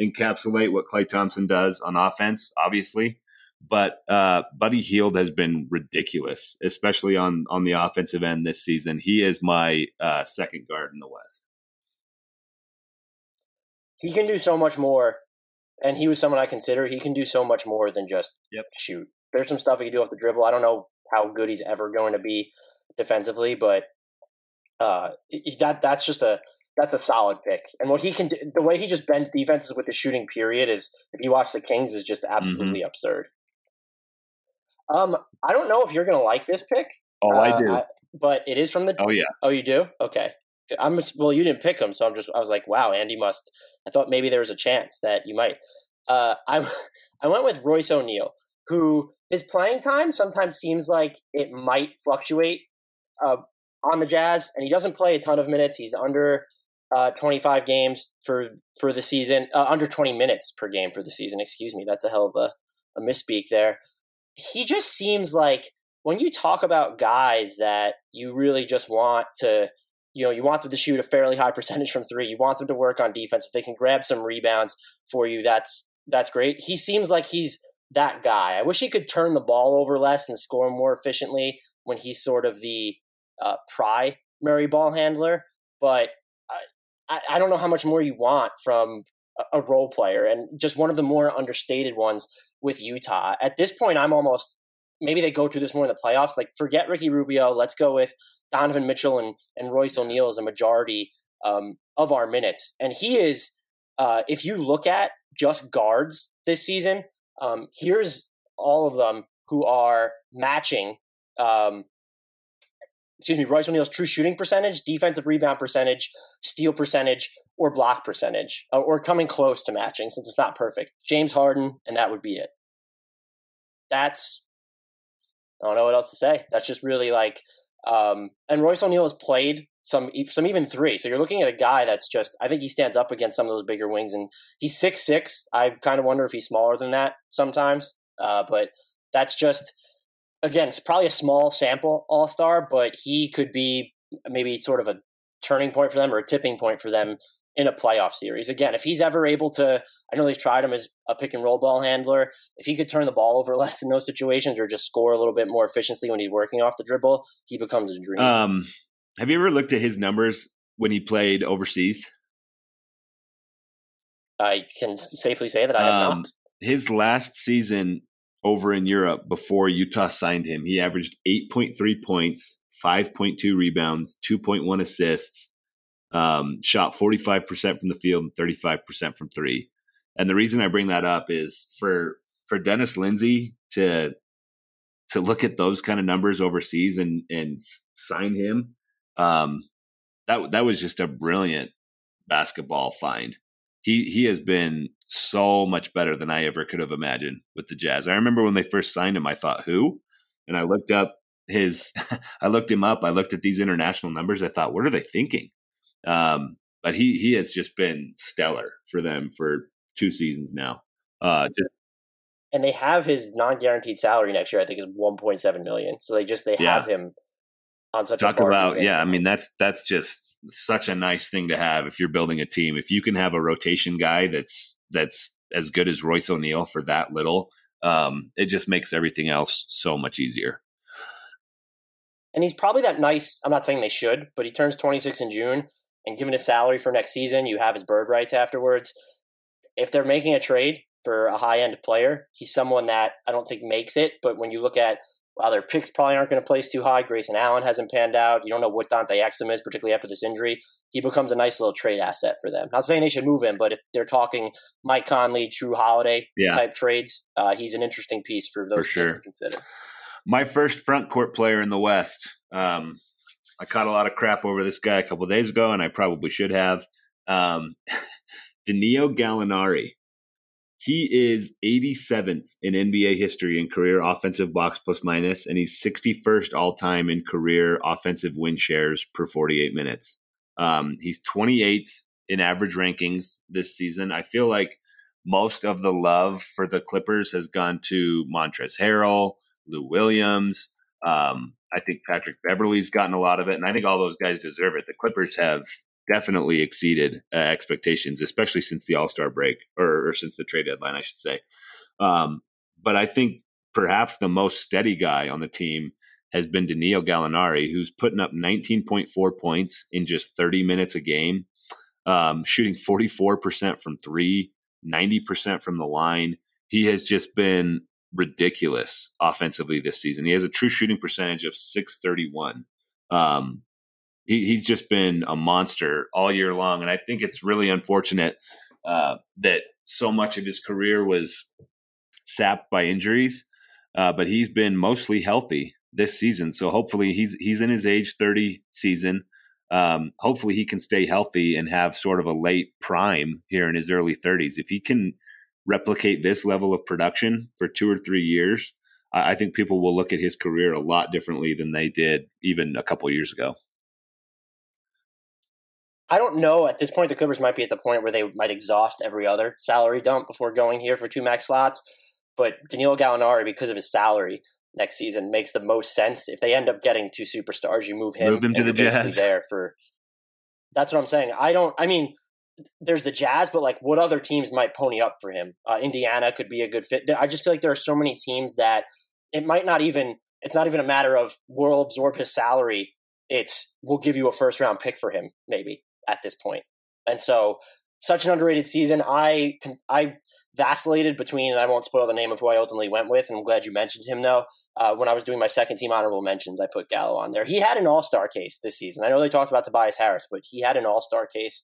encapsulate what Klay Thompson does on offense, obviously. But uh, Buddy Hield has been ridiculous, especially on on the offensive end this season. He is my uh, second guard in the West. he can do so much more, and he was someone I consider. He can do so much more than just Yep. shoot. There's some stuff he can do off the dribble. I don't know how good he's ever going to be defensively, but uh, that that's just a that's a solid pick. And what he can do, the way he just bends defenses with the shooting period is, if you watch the Kings, is just absolutely absurd. Um, I don't know if you're going to like this pick. Oh, uh, but it is from the oh yeah, Oh, you do? Okay. I'm well. You didn't pick him, so I'm just. I was like, wow, Andy must. I thought maybe there was a chance that you might. Uh, I I went with Royce O'Neale, who his playing time sometimes seems like it might fluctuate uh, on the Jazz, and he doesn't play a ton of minutes. He's under uh, 25 games for for the season, uh, under 20 minutes per game for the season. Excuse me, that's a hell of a, a misspeak there. He just seems like when you talk about guys that you really just want to, you know, you want them to shoot a fairly high percentage from three, you want them to work on defense. If they can grab some rebounds for you, that's that's great. He seems like he's that guy. I wish he could turn the ball over less and score more efficiently when he's sort of the uh, primary ball handler. But I, I don't know how much more you want from a, role player and just one of the more understated ones with Utah. At this point, I'm almost maybe they go through this more in the playoffs. Like forget Ricky Rubio. Let's go with Donovan Mitchell and, and Royce O'Neale as a majority um, of our minutes. And he is, uh, if you look at just guards this season, um, here's all of them who are matching. Um, excuse me, Royce O'Neale's true shooting percentage, defensive rebound percentage, steal percentage, or block percentage, uh, or coming close to matching since it's not perfect. James Harden, and that would be it. That's I don't know what else to say. That's just really like, um, and Royce O'Neale has played some, some even three. So you're looking at a guy that's just, I think he stands up against some of those bigger wings, and he's six six. I kind of wonder if he's smaller than that sometimes, uh, but that's just, again, it's probably a small sample All Star, but he could be maybe sort of a turning point for them or a tipping point for them in a playoff series. Again, if he's ever able to, I know they've tried him as a pick and roll ball handler. If he could turn the ball over less in those situations or just score a little bit more efficiently when he's working off the dribble, he becomes a dream. Um, have you ever looked at his numbers when he played overseas? I can safely say that I have Um, not. His last season over in Europe before Utah signed him, he averaged 8.3 points, 5.2 rebounds, 2.1 assists, um, shot 45% from the field and 35% from three. And the reason I bring that up is for for Dennis Lindsey to to look at those kind of numbers overseas and and sign him, um, that that was just a brilliant basketball find. He he has been so much better than I ever could have imagined with the Jazz. I remember when they first signed him, I thought who, and I looked up his. I looked him up. I looked at these international numbers. I thought, what are they thinking? Um, but he he has just been stellar for them for two seasons now. Uh, just, and they have his non-guaranteed salary next year. I think is 1.7 million. So they just they Yeah. have him on such talk a about yeah. I mean that's that's just such a nice thing to have if you're building a team. If you can have a rotation guy that's that's as good as Royce O'Neale for that little, um, it just makes everything else so much easier. and he's probably that nice. I'm not saying they should, but he turns 26 in June, and given his salary for next season, you have his bird rights afterwards. If they're making a trade for a high end player, he's someone that I don't think makes it. But when you look at well, their picks probably aren't going to place too high. Grayson Allen hasn't panned out. You don't know what Dante Exum is, particularly after this injury. He becomes a nice little trade asset for them. Not saying they should move him, but if they're talking Mike Conley, Jrue Holiday Yeah. type trades, uh, he's an interesting piece for those For sure. to consider. My first front court player in the West. Um, I caught a lot of crap over this guy a couple of days ago, and I probably should have. Um, Danilo Gallinari. He is 87th in NBA history in career offensive box plus minus, and he's 61st all time in career offensive win shares per 48 minutes. Um, he's 28th in average rankings this season. I feel like most of the love for the Clippers has gone to Montrezl Harrell, Lou Williams. Um, I think Patrick Beverley's gotten a lot of it, and I think all those guys deserve it. The Clippers have definitely exceeded uh, expectations, especially since the All Star break or, or since the trade deadline, I should say. Um, but I think perhaps the most steady guy on the team has been Danilo Gallinari, who's putting up 19.4 points in just 30 minutes a game, um, shooting 44% from three, 90% from the line. He has just been ridiculous offensively this season. He has a true shooting percentage of 631. Um, he, he's just been a monster all year long. And I think it's really unfortunate uh, that so much of his career was sapped by injuries, uh, but he's been mostly healthy this season. So hopefully he's he's in his age 30 season. Um, hopefully he can stay healthy and have sort of a late prime here in his early 30s. If he can replicate this level of production for two or three years, I I think people will look at his career a lot differently than they did even a couple years ago. I don't know. At this point, the Clippers might be at the point where they might exhaust every other salary dump before going here for two max slots. But Danilo Gallinari, because of his salary next season, makes the most sense. If they end up getting two superstars, you move him. Move him to the Jazz. There for that's what I'm saying. I don't. I mean, there's the Jazz, but like, what other teams might pony up for him? Uh, Indiana could be a good fit. I just feel like there are so many teams that it might not even. It's not even a matter of we'll absorb his salary. It's we'll give you a first round pick for him, maybe at this point. And so, such an underrated season. I I vacillated between, and I won't spoil the name of who I ultimately went with. And I'm glad you mentioned him, though. Uh, when I was doing my second team honorable mentions, I put Gallo on there. He had an All Star case this season. I know they talked about Tobias Harris, but he had an All Star case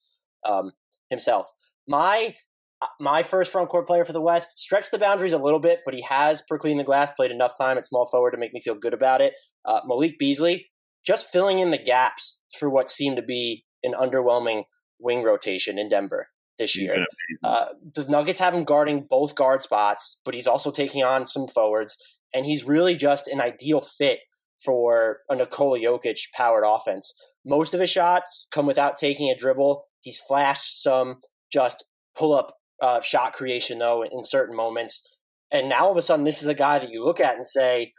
um, himself. My uh, my first front court player for the West stretched the boundaries a little bit, but he has per clean the glass played enough time at small forward to make me feel good about it. Uh, Malik Beasley just filling in the gaps for what seemed to be an underwhelming wing rotation in Denver this year. Uh, the Nuggets have him guarding both guard spots, but he's also taking on some forwards, and he's really just an ideal fit for a Nikola Jokic powered offense. Most of his shots come without taking a dribble. He's flashed some just pull up uh, shot creation though in certain moments, and now all of a sudden this is a guy that you look at and say.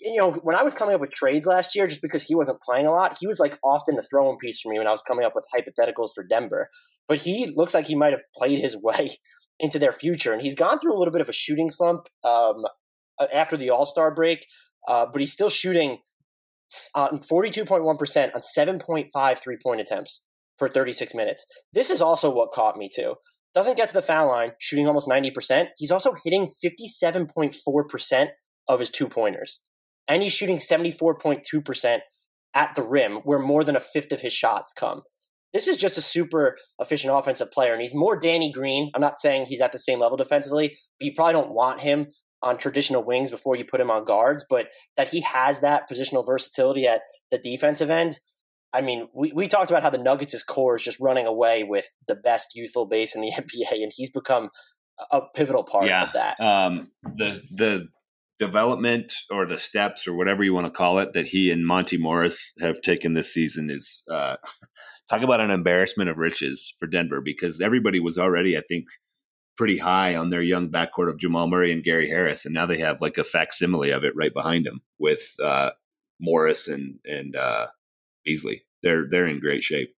You know, when I was coming up with trades last year, just because he wasn't playing a lot, he was like often the throw-in piece for me when I was coming up with hypotheticals for Denver but he looks like he might have played his way into their future. And he's gone through a little bit of a shooting slump um, after the All Star break, uh, but he's still shooting on 42.1% on 7.5 three point attempts for 36 minutes. This is also what caught me too. Doesn't get to the foul line, shooting almost 90%. He's also hitting 57.4% of his two pointers. And he's shooting 74.2% at the rim, where more than a fifth of his shots come this is just a super efficient offensive player, and he's more Danny Green. I'm not saying he's at the same level defensively, but you probably don't want him on traditional wings before you put him on guards, but that he has that positional versatility at the defensive end. I mean, we, we talked about how the Nuggets' core is just running away with the best youthful base in the NBA, and he's become a pivotal part yeah. of that. Um, the the development or the steps or whatever you want to call it that he and Monte Morris have taken this season is uh, talk about an embarrassment of riches for Denver because everybody was already, I think, pretty high on their young backcourt of Jamal Murray and Gary Harris, and now they have like a facsimile of it right behind them with uh, Morris and and uh, Beasley. They're they're in great shape.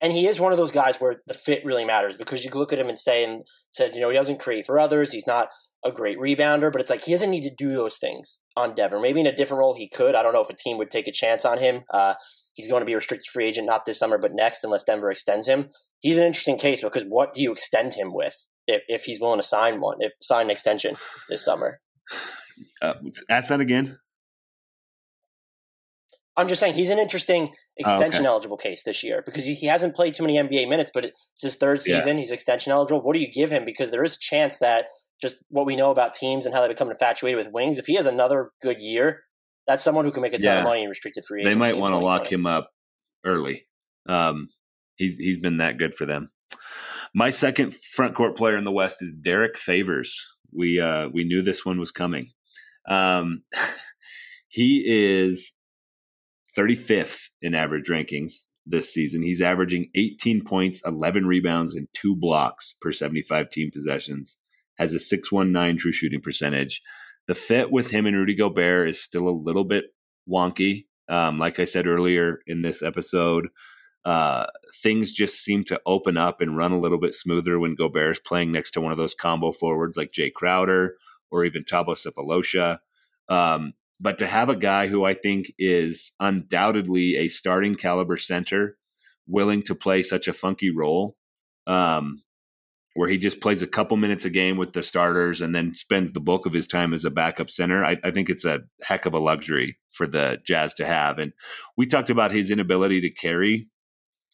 And he is one of those guys where the fit really matters because you look at him and say and says, you know, he doesn't create for others. He's not a great rebounder, but it's like he doesn't need to do those things on Denver. Maybe in a different role he could. I don't know if a team would take a chance on him. Uh, he's going to be a restricted free agent not this summer but next unless Denver extends him. He's an interesting case because what do you extend him with if, if he's willing to sign one, if sign an extension this summer? Uh, ask that again. I'm just saying he's an interesting extension oh, okay. eligible case this year because he, he, hasn't played too many NBA minutes, but it's his third season. Yeah. He's extension eligible. What do you give him? Because there is a chance that just what we know about teams and how they become infatuated with wings, if he has another good year, that's someone who can make a ton yeah. of money in restricted free agency. They might want to lock him up early. Um, he's he's been that good for them. My second front court player in the West is Derrick Favors. We uh, we knew this one was coming. Um, he is 35th in average rankings this season. He's averaging 18 points, 11 rebounds, and two blocks per 75 team possessions. Has a 619 true shooting percentage the fit with him and Rudy Gobert is still a little bit wonky. Um, like I said earlier in this episode, uh, things just seem to open up and run a little bit smoother when Gobert is playing next to one of those combo forwards like Jae Crowder or even Thabo Sefolosha. Um, but to have a guy who I think is undoubtedly a starting caliber center, willing to play such a funky role, um, where he just plays a couple minutes a game with the starters and then spends the bulk of his time as a backup center. I, I, think it's a heck of a luxury for the Jazz to have. And we talked about his inability to carry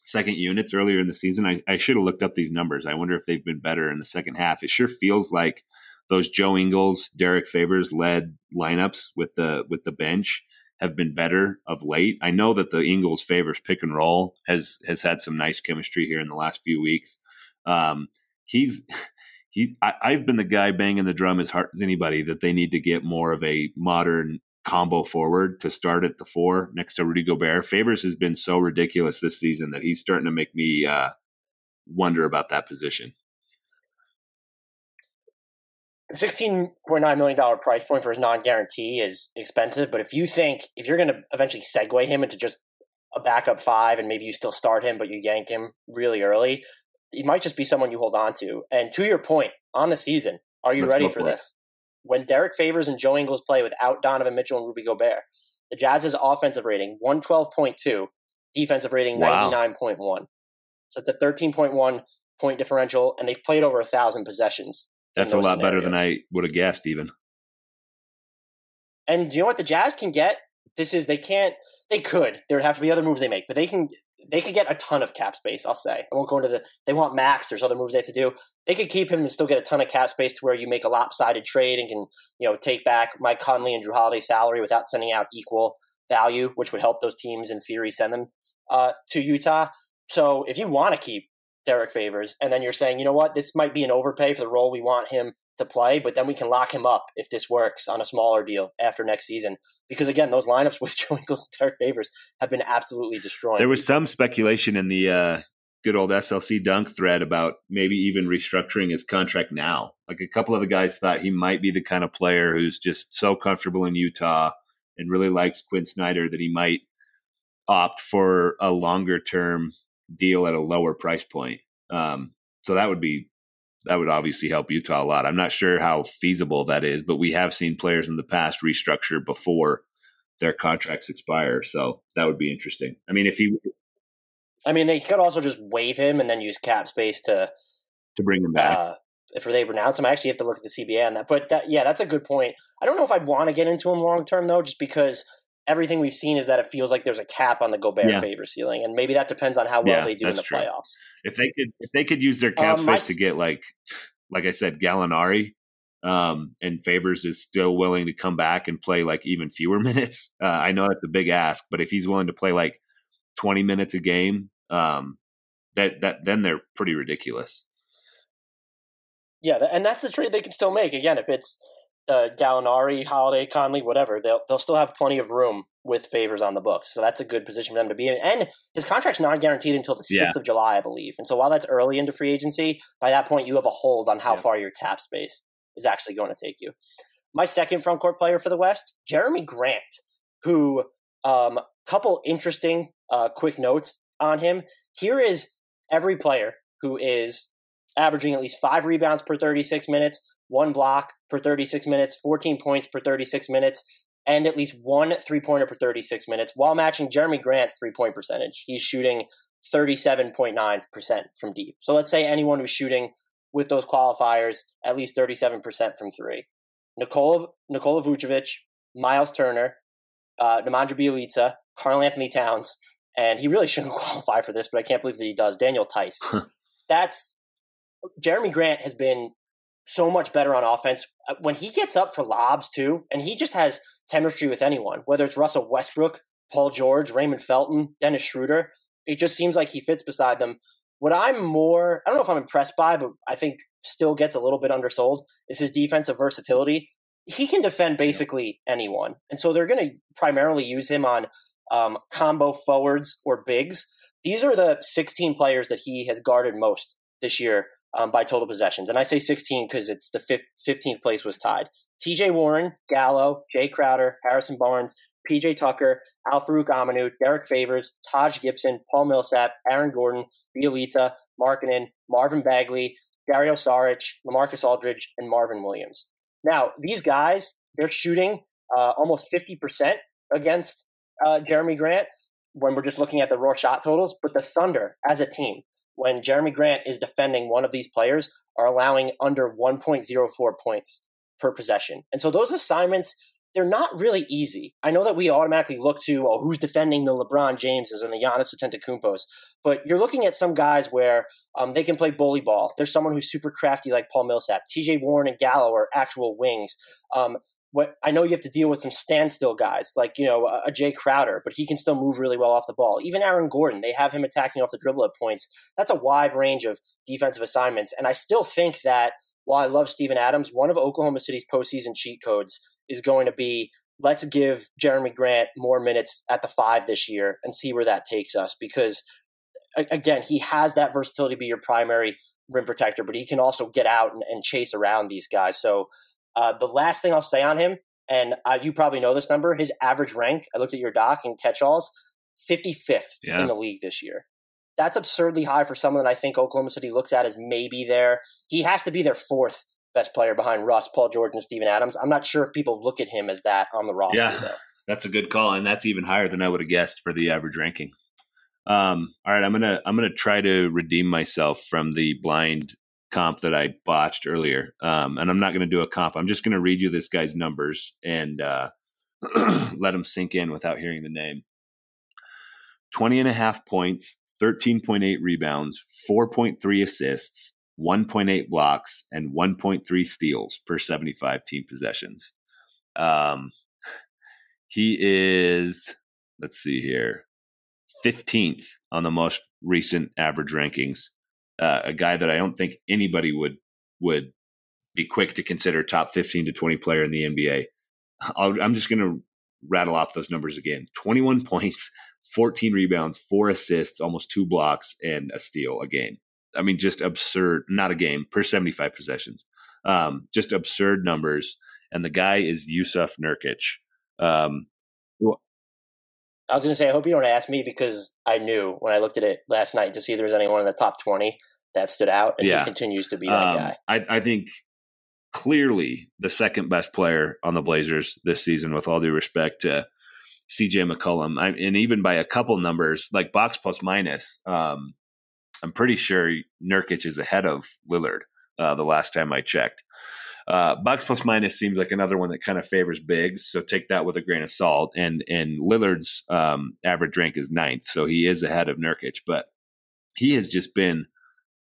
second units earlier in the season. I, I should have looked up these numbers. I wonder if they've been better in the second half. It sure feels like those Joe Ingles, Derrick Favors led lineups with the with the bench have been better of late. I know that the Ingles Favors pick and roll has has had some nice chemistry here in the last few weeks. Um, he's he I, I've been the guy banging the drum as hard as anybody that they need to get more of a modern combo forward to start at the four next to Rudy Gobert. Favors has been so ridiculous this season that he's starting to make me uh, wonder about that position. $16.9 million price point for his non guarantee is expensive, but if you think if you're going to eventually segue him into just a backup five and maybe you still start him, but you yank him really early, he might just be someone you hold on to. And to your point, on the season, are you Let's ready for, this? When Derrick Favors and Joe Ingles play without Donovan Mitchell and Rudy Gobert, the Jazz's offensive rating, 112.2, defensive rating, wow. 99.1. So it's a 13.1 point differential, and they've played over a thousand possessions. That's a lot scenarios. better than I would have guessed, even. And do you know what the Jazz can get? This is they can't. They could. There would have to be other moves they make, but they can they could get a ton of cap space. I'll say. I won't go into the. They want max. There's other moves they have to do. They could keep him and still get a ton of cap space to where you make a lopsided trade and can you know take back Mike Conley and Jrue Holiday salary without sending out equal value, which would help those teams in theory send them uh, to Utah. So if you want to keep Derrick Favors, and then you're saying, you know what, this might be an overpay for the role we want him to play, but then we can lock him up if this works on a smaller deal after next season. Because again, those lineups with Joe Ingles and Derrick Favors have been absolutely destroyed. There was some speculation in the uh, good old SLC dunk thread about maybe even restructuring his contract now. Like a couple of the guys thought he might be the kind of player who's just so comfortable in Utah and really likes Quinn Snyder that he might opt for a longer term deal at a lower price point. Um, so that would be that would obviously help Utah a lot. I'm not sure how feasible that is, but we have seen players in the past restructure before their contracts expire. So that would be interesting. I mean, if he, I mean, they could also just waive him and then use cap space to to bring him back. Uh, if they renounce him, I actually have to look at the CBA on that. But that, yeah, that's a good point. I don't know if I'd want to get into him long term though, just because everything we've seen is that it feels like there's a cap on the Gobert yeah. favor ceiling, and maybe that depends on how well yeah, they do in the true. playoffs. If they could, if they could use their cap um, space my, to get like, like I said, Gallinari, um, and Favors is still willing to come back and play like even fewer minutes. Uh, I know that's a big ask, but if he's willing to play like 20 minutes a game, um, that that then they're pretty ridiculous. Yeah, and that's the trade they can still make. Again, if it's uh, Gallinari, Holiday, Conley, whatever, they'll they'll still have plenty of room with favors on the books. So that's a good position for them to be in. And his contract's not guaranteed until the sixth Yeah. of July, I believe. And so while that's early into free agency, by that point you have a hold on how Yeah. far your cap space is actually going to take you. My second front court player for the West, Jerami Grant, who um couple interesting uh, quick notes on him. Here is every player who is averaging at least five rebounds per 36 minutes, one block per 36 minutes, 14 points per 36 minutes, and at least one three pointer per 36 minutes, while matching Jerami Grant's three point percentage. He's shooting 37.9% from deep. So let's say anyone who's shooting with those qualifiers at least 37% from three. Nikola, Nikola Vucevic, Miles Turner, uh, Nemanja Bjelica, Karl-Anthony Towns, and he really shouldn't qualify for this, but I can't believe that he does. Daniel Theis. That's Jerami Grant has been so much better on offense Uh, when he gets up for lobs too, and he just has chemistry with anyone, whether it's Russell Westbrook, Paul George, Raymond Felton, Dennis Schroeder. It just seems like he fits beside them. What I'm more, I don't know if I'm impressed by, but I think still gets a little bit undersold is his defensive versatility. He can defend basically anyone, and so they're going to primarily use him on um, combo forwards or bigs. These are the 16 players that he has guarded most this year um, by total possessions. And I say 16 because it's the fif- 15th place was tied. TJ Warren, Gallo, Jae Crowder, Harrison Barnes, PJ Tucker, Al-Farouq Aminu, Derrick Favors, Taj Gibson, Paul Millsap, Aaron Gordon, Bjelica, Markkanen, Marvin Bagley, Dario Saric, LaMarcus Aldridge, and Marvin Williams. Now, these guys, they're shooting uh, almost 50% against uh, Jerami Grant when we're just looking at the raw shot totals, but the Thunder as a team, when Jerami Grant is defending one of these players, are allowing under 1.04 points per possession. And so those assignments, they're not really easy. I know that we automatically look to, oh, who's defending the LeBron Jameses and the Giannis Antetokounmpos, but you're looking at some guys where um, they can play bully ball. There's someone who's super crafty like Paul Millsap. TJ Warren and Gallo are actual wings. Um, what I know you have to deal with some standstill guys like you know a, a Jae Crowder, but he can still move really well off the ball. Even Aaron Gordon, they have him attacking off the dribble at points. That's a wide range of defensive assignments, and I still think that while I love Steven Adams, one of Oklahoma City's postseason cheat codes is going to be let's give Jerami Grant more minutes at the five this year and see where that takes us because again he has that versatility to be your primary rim protector, but he can also get out and, and chase around these guys. So uh, the last thing I'll say on him, and uh, you probably know this number, his average rank, I looked at your doc and catch-alls, 55th Yeah. in the league this year. That's absurdly high for someone that I think Oklahoma City looks at as maybe there. he has to be their fourth best player behind Russ, Paul George, and Steven Adams. I'm not sure if people look at him as that on the roster. Yeah. though. That's a good call, and that's even higher than I would have guessed for the average ranking. Um, all right, I'm gonna I'm gonna try to redeem myself from the blind comp that I botched earlier. Um, and I'm not gonna do a comp. I'm just gonna read you this guy's numbers and uh, let him sink in without hearing the name. 20 and a half points, 13.8 rebounds, 4.3 assists, 1.8 blocks, and 1.3 steals per 75 team possessions. Um, he is, let's see here, 15th on the most recent average rankings. Uh, a guy that I don't think anybody would would be quick to consider top 15 to 20 player in the NBA. I'll, I'm just going to rattle off those numbers again 21 points, 14 rebounds, four assists, almost two blocks, and a steal a game. I mean, just absurd, not a game per 75 possessions. Um, just absurd numbers. And the guy is Jusuf Nurkic. Um, I was going to say, I hope you don't ask me because I knew when I looked at it last night to see if there was anyone in the top 20 that stood out, and Yeah. he continues to be that um, guy. I, I think clearly the second best player on the Blazers this season, with all due respect to CJ McCollum, I, and even by a couple numbers like box plus minus, um, I'm pretty sure Nurkic is ahead of Lillard uh, the last time I checked. Uh, box plus minus seems like another one that kind of favors bigs, so take that with a grain of salt. And and Lillard's um, average rank is ninth, so he is ahead of Nurkic, but he has just been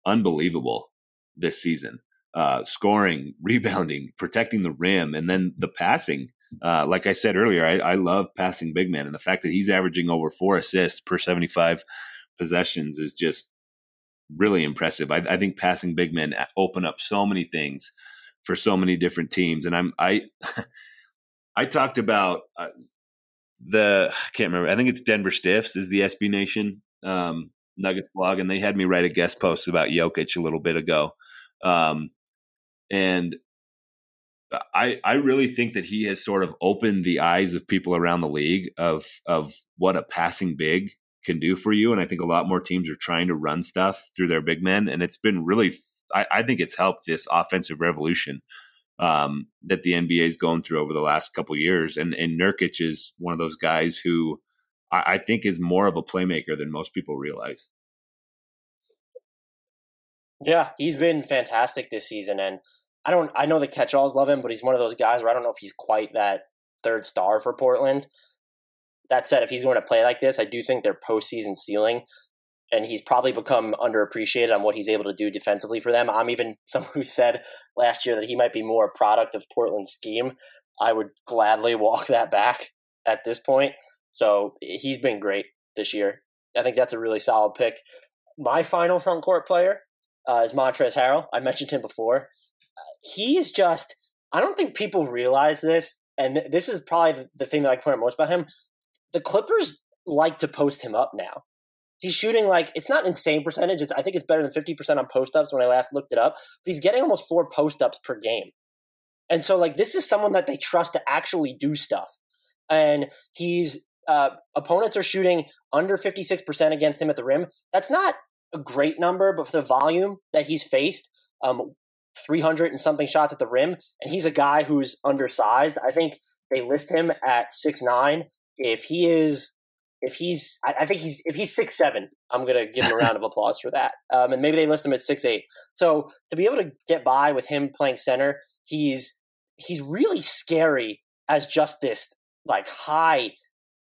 unbelievable this season. Uh, scoring, rebounding, protecting the rim, and then the passing. Uh, like I said earlier, I, I love passing big man, and the fact that he's averaging over four assists per 75 possessions is just really impressive. I, I think passing big men open up so many things for so many different teams. And I'm I I talked about uh, the I can't remember. I think it's Denver Stiffs is the SB Nation um, Nuggets blog, and they had me write a guest post about Jokic a little bit ago. Um, and I I really think that he has sort of opened the eyes of people around the league of of what a passing big can do for you. And I think a lot more teams are trying to run stuff through their big men, and it's been really. I, I think it's helped this offensive revolution um, that the NBA is going through over the last couple years. And and Nurkic is one of those guys who I, I think is more of a playmaker than most people realize. Yeah, he's been fantastic this season, and I don't. I know the catch-alls love him, but he's one of those guys where I don't know if he's quite that third star for Portland. That said, if he's going to play like this, I do think their postseason ceiling, and he's probably become underappreciated on what he's able to do defensively for them. I'm even someone who said last year that he might be more a product of Portland's scheme. I would gladly walk that back at this point. So he's been great this year. I think that's a really solid pick. My final front court player uh, is Montrezl Harrell. I mentioned him before he's just I don't think people realize this, and th- this is probably the thing that I point most about him. The Clippers like to post him up now. He's shooting like it's not insane percentage. It's, I think it's better than fifty percent on post ups when I last looked it up. But he's getting almost four post ups per game, and so like this is someone that they trust to actually do stuff. And he's uh, opponents are shooting under fifty six percent against him at the rim. That's not a great number, but for the volume that he's faced, um, 300 and something shots at the rim, and he's a guy who's undersized. I think they list him at six nine. If he is, if he's, I, think he's, if he's six seven, I'm gonna give him a round of applause for that. Um, and maybe they list him at six eight. So to be able to get by with him playing center, he's he's really scary as just this like high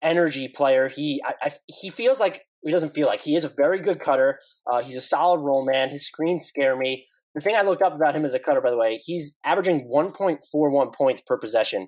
energy player. He I, I, he feels like he doesn't feel like he is a very good cutter. Uh, he's a solid roll man. His screens scare me. The thing I looked up about him as a cutter, by the way, he's averaging 1.41 points per possession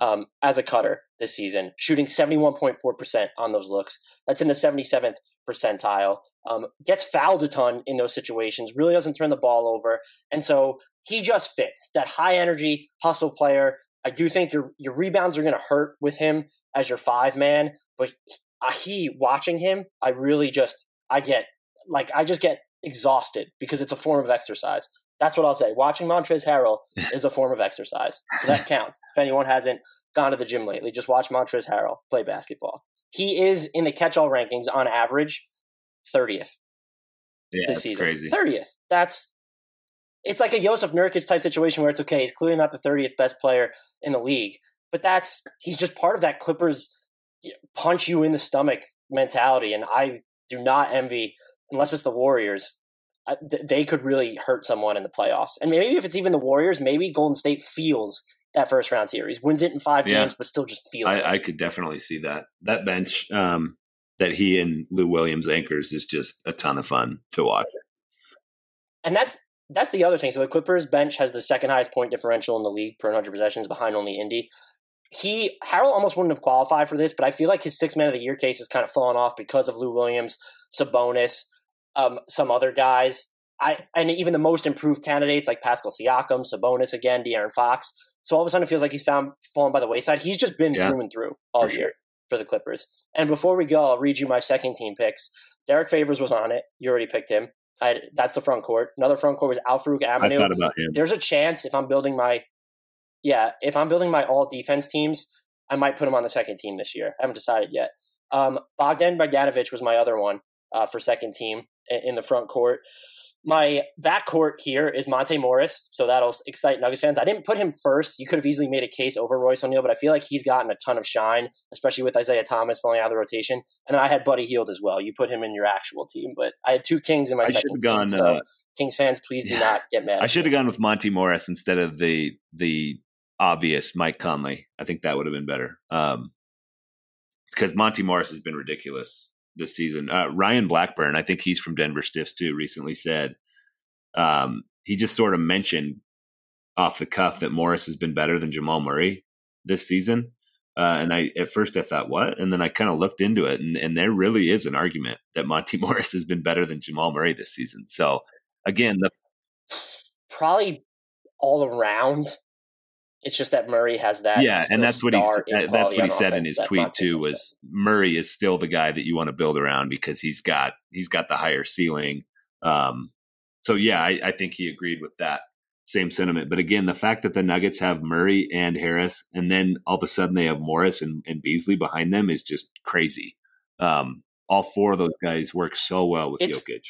um, as a cutter this season, shooting 71.4% on those looks. That's in the 77th percentile. Um, gets fouled a ton in those situations, really doesn't turn the ball over. And so he just fits that high energy hustle player. I do think your, your rebounds are going to hurt with him as your five man, but I he, watching him, I really just, I get, like, I just get exhausted because it's a form of exercise. That's what I'll say. Watching Montrezl Harrell is a form of exercise. So that counts. if anyone hasn't gone to the gym lately, just watch Montrezl Harrell play basketball. He is in the catch all rankings on average 30th yeah, this season. Crazy. 30th. That's it's like a Jusuf Nurkic type situation where it's okay, he's clearly not the 30th best player in the league, but that's he's just part of that Clippers punch you in the stomach mentality and I do not envy unless it's the Warriors, they could really hurt someone in the playoffs. And maybe if it's even the Warriors, maybe Golden State feels that first round series, wins it in five yeah. games, but still just feels. I, I, could definitely see that. That bench um, that he and Lou Williams anchors is just a ton of fun to watch. And that's that's the other thing. So the Clippers bench has the second highest point differential in the league per 100 possessions, behind only Indy. He Harrell almost wouldn't have qualified for this, but I feel like his six man of the year case has kind of fallen off because of Lou Williams, Sabonis, um, some other guys. I and even the most improved candidates like Pascal Siakam, Sabonis again, De'Aaron Fox. So all of a sudden it feels like he's found fallen by the wayside. He's just been yeah, through and through all year sure. for the Clippers. And before we go, I'll read you my second team picks. Derrick Favors was on it. You already picked him. Had, that's the front court. Another front court was Al-Farouq Aminu. I thought about him. There's a chance if I'm building my, yeah, if I'm building my all defense teams, I might put him on the second team this year. I haven't decided yet. Um, Bogdan Bogdanovic was my other one uh, for second team in the front court. My back court here is Monte Morris, so that'll excite Nuggets fans. I didn't put him first. You could have easily made a case over Royce O'Neale, but I feel like he's gotten a ton of shine, especially with Isaiah Thomas falling out of the rotation. And then I had Buddy Hield as well. You put him in your actual team, but I had two Kings in my I second gone, team. So uh, Kings fans, please do yeah. not get mad. I should have gone with Monte Morris instead of the the obvious Mike Conley. I think that would have been better. Um, because Monte Morris has been ridiculous this season. Uh, Ryan Blackburn, I think he's from Denver Stiffs too, recently said um, he just sort of mentioned off the cuff that Morris has been better than Jamal Murray this season. Uh, and I at first I thought what, and then I kind of looked into it, and, and there really is an argument that Monte Morris has been better than Jamal Murray this season. So again, the probably all around. It's just that Murray has that. Yeah, and that's what he that's what he said in his tweet too. Was Murray is still the guy that you want to build around because he's got he's got the higher ceiling. Um, so yeah, I, I think he agreed with that same sentiment. But again, the fact that the Nuggets have Murray and Harris, and then all of a sudden they have Morris and, and Beasley behind them is just crazy. Um, all four of those guys work so well with It's- Jokic.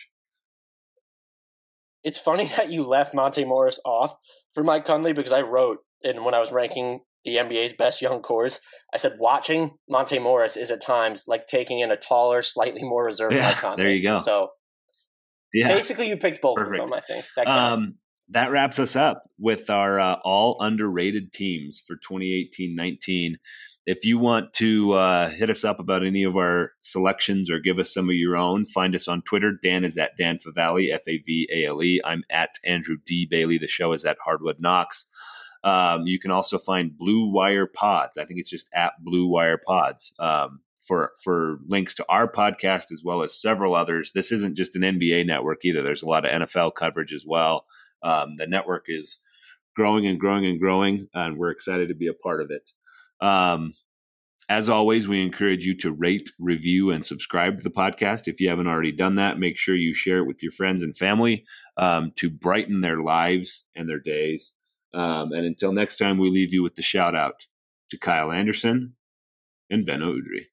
it's funny that you left Monte Morris off for Mike Conley because I wrote and when I was ranking the NBA's best young cores, I said watching Monte Morris is at times like taking in a taller, slightly more reserved Yeah, Conley. there you go. So Yeah, basically, you picked both Perfect. of them. I think that um, that wraps us up with our uh, all underrated teams for 2018-19 if you want to uh, hit us up about any of our selections or give us some of your own find us on twitter dan is at dan favale f-a-v-a-l-e i'm at andrew d bailey the show is at hardwood knocks um, you can also find blue wire pods i think it's just at blue wire pods um, for for links to our podcast as well as several others this isn't just an nba network either there's a lot of nfl coverage as well um, the network is growing and growing and growing, and we're excited to be a part of it. Um, as always, we encourage you to rate, review, and subscribe to the podcast. If you haven't already done that, make sure you share it with your friends and family um, to brighten their lives and their days. Um, and until next time, we leave you with the shout out to Kyle Anderson and Beno Udrih.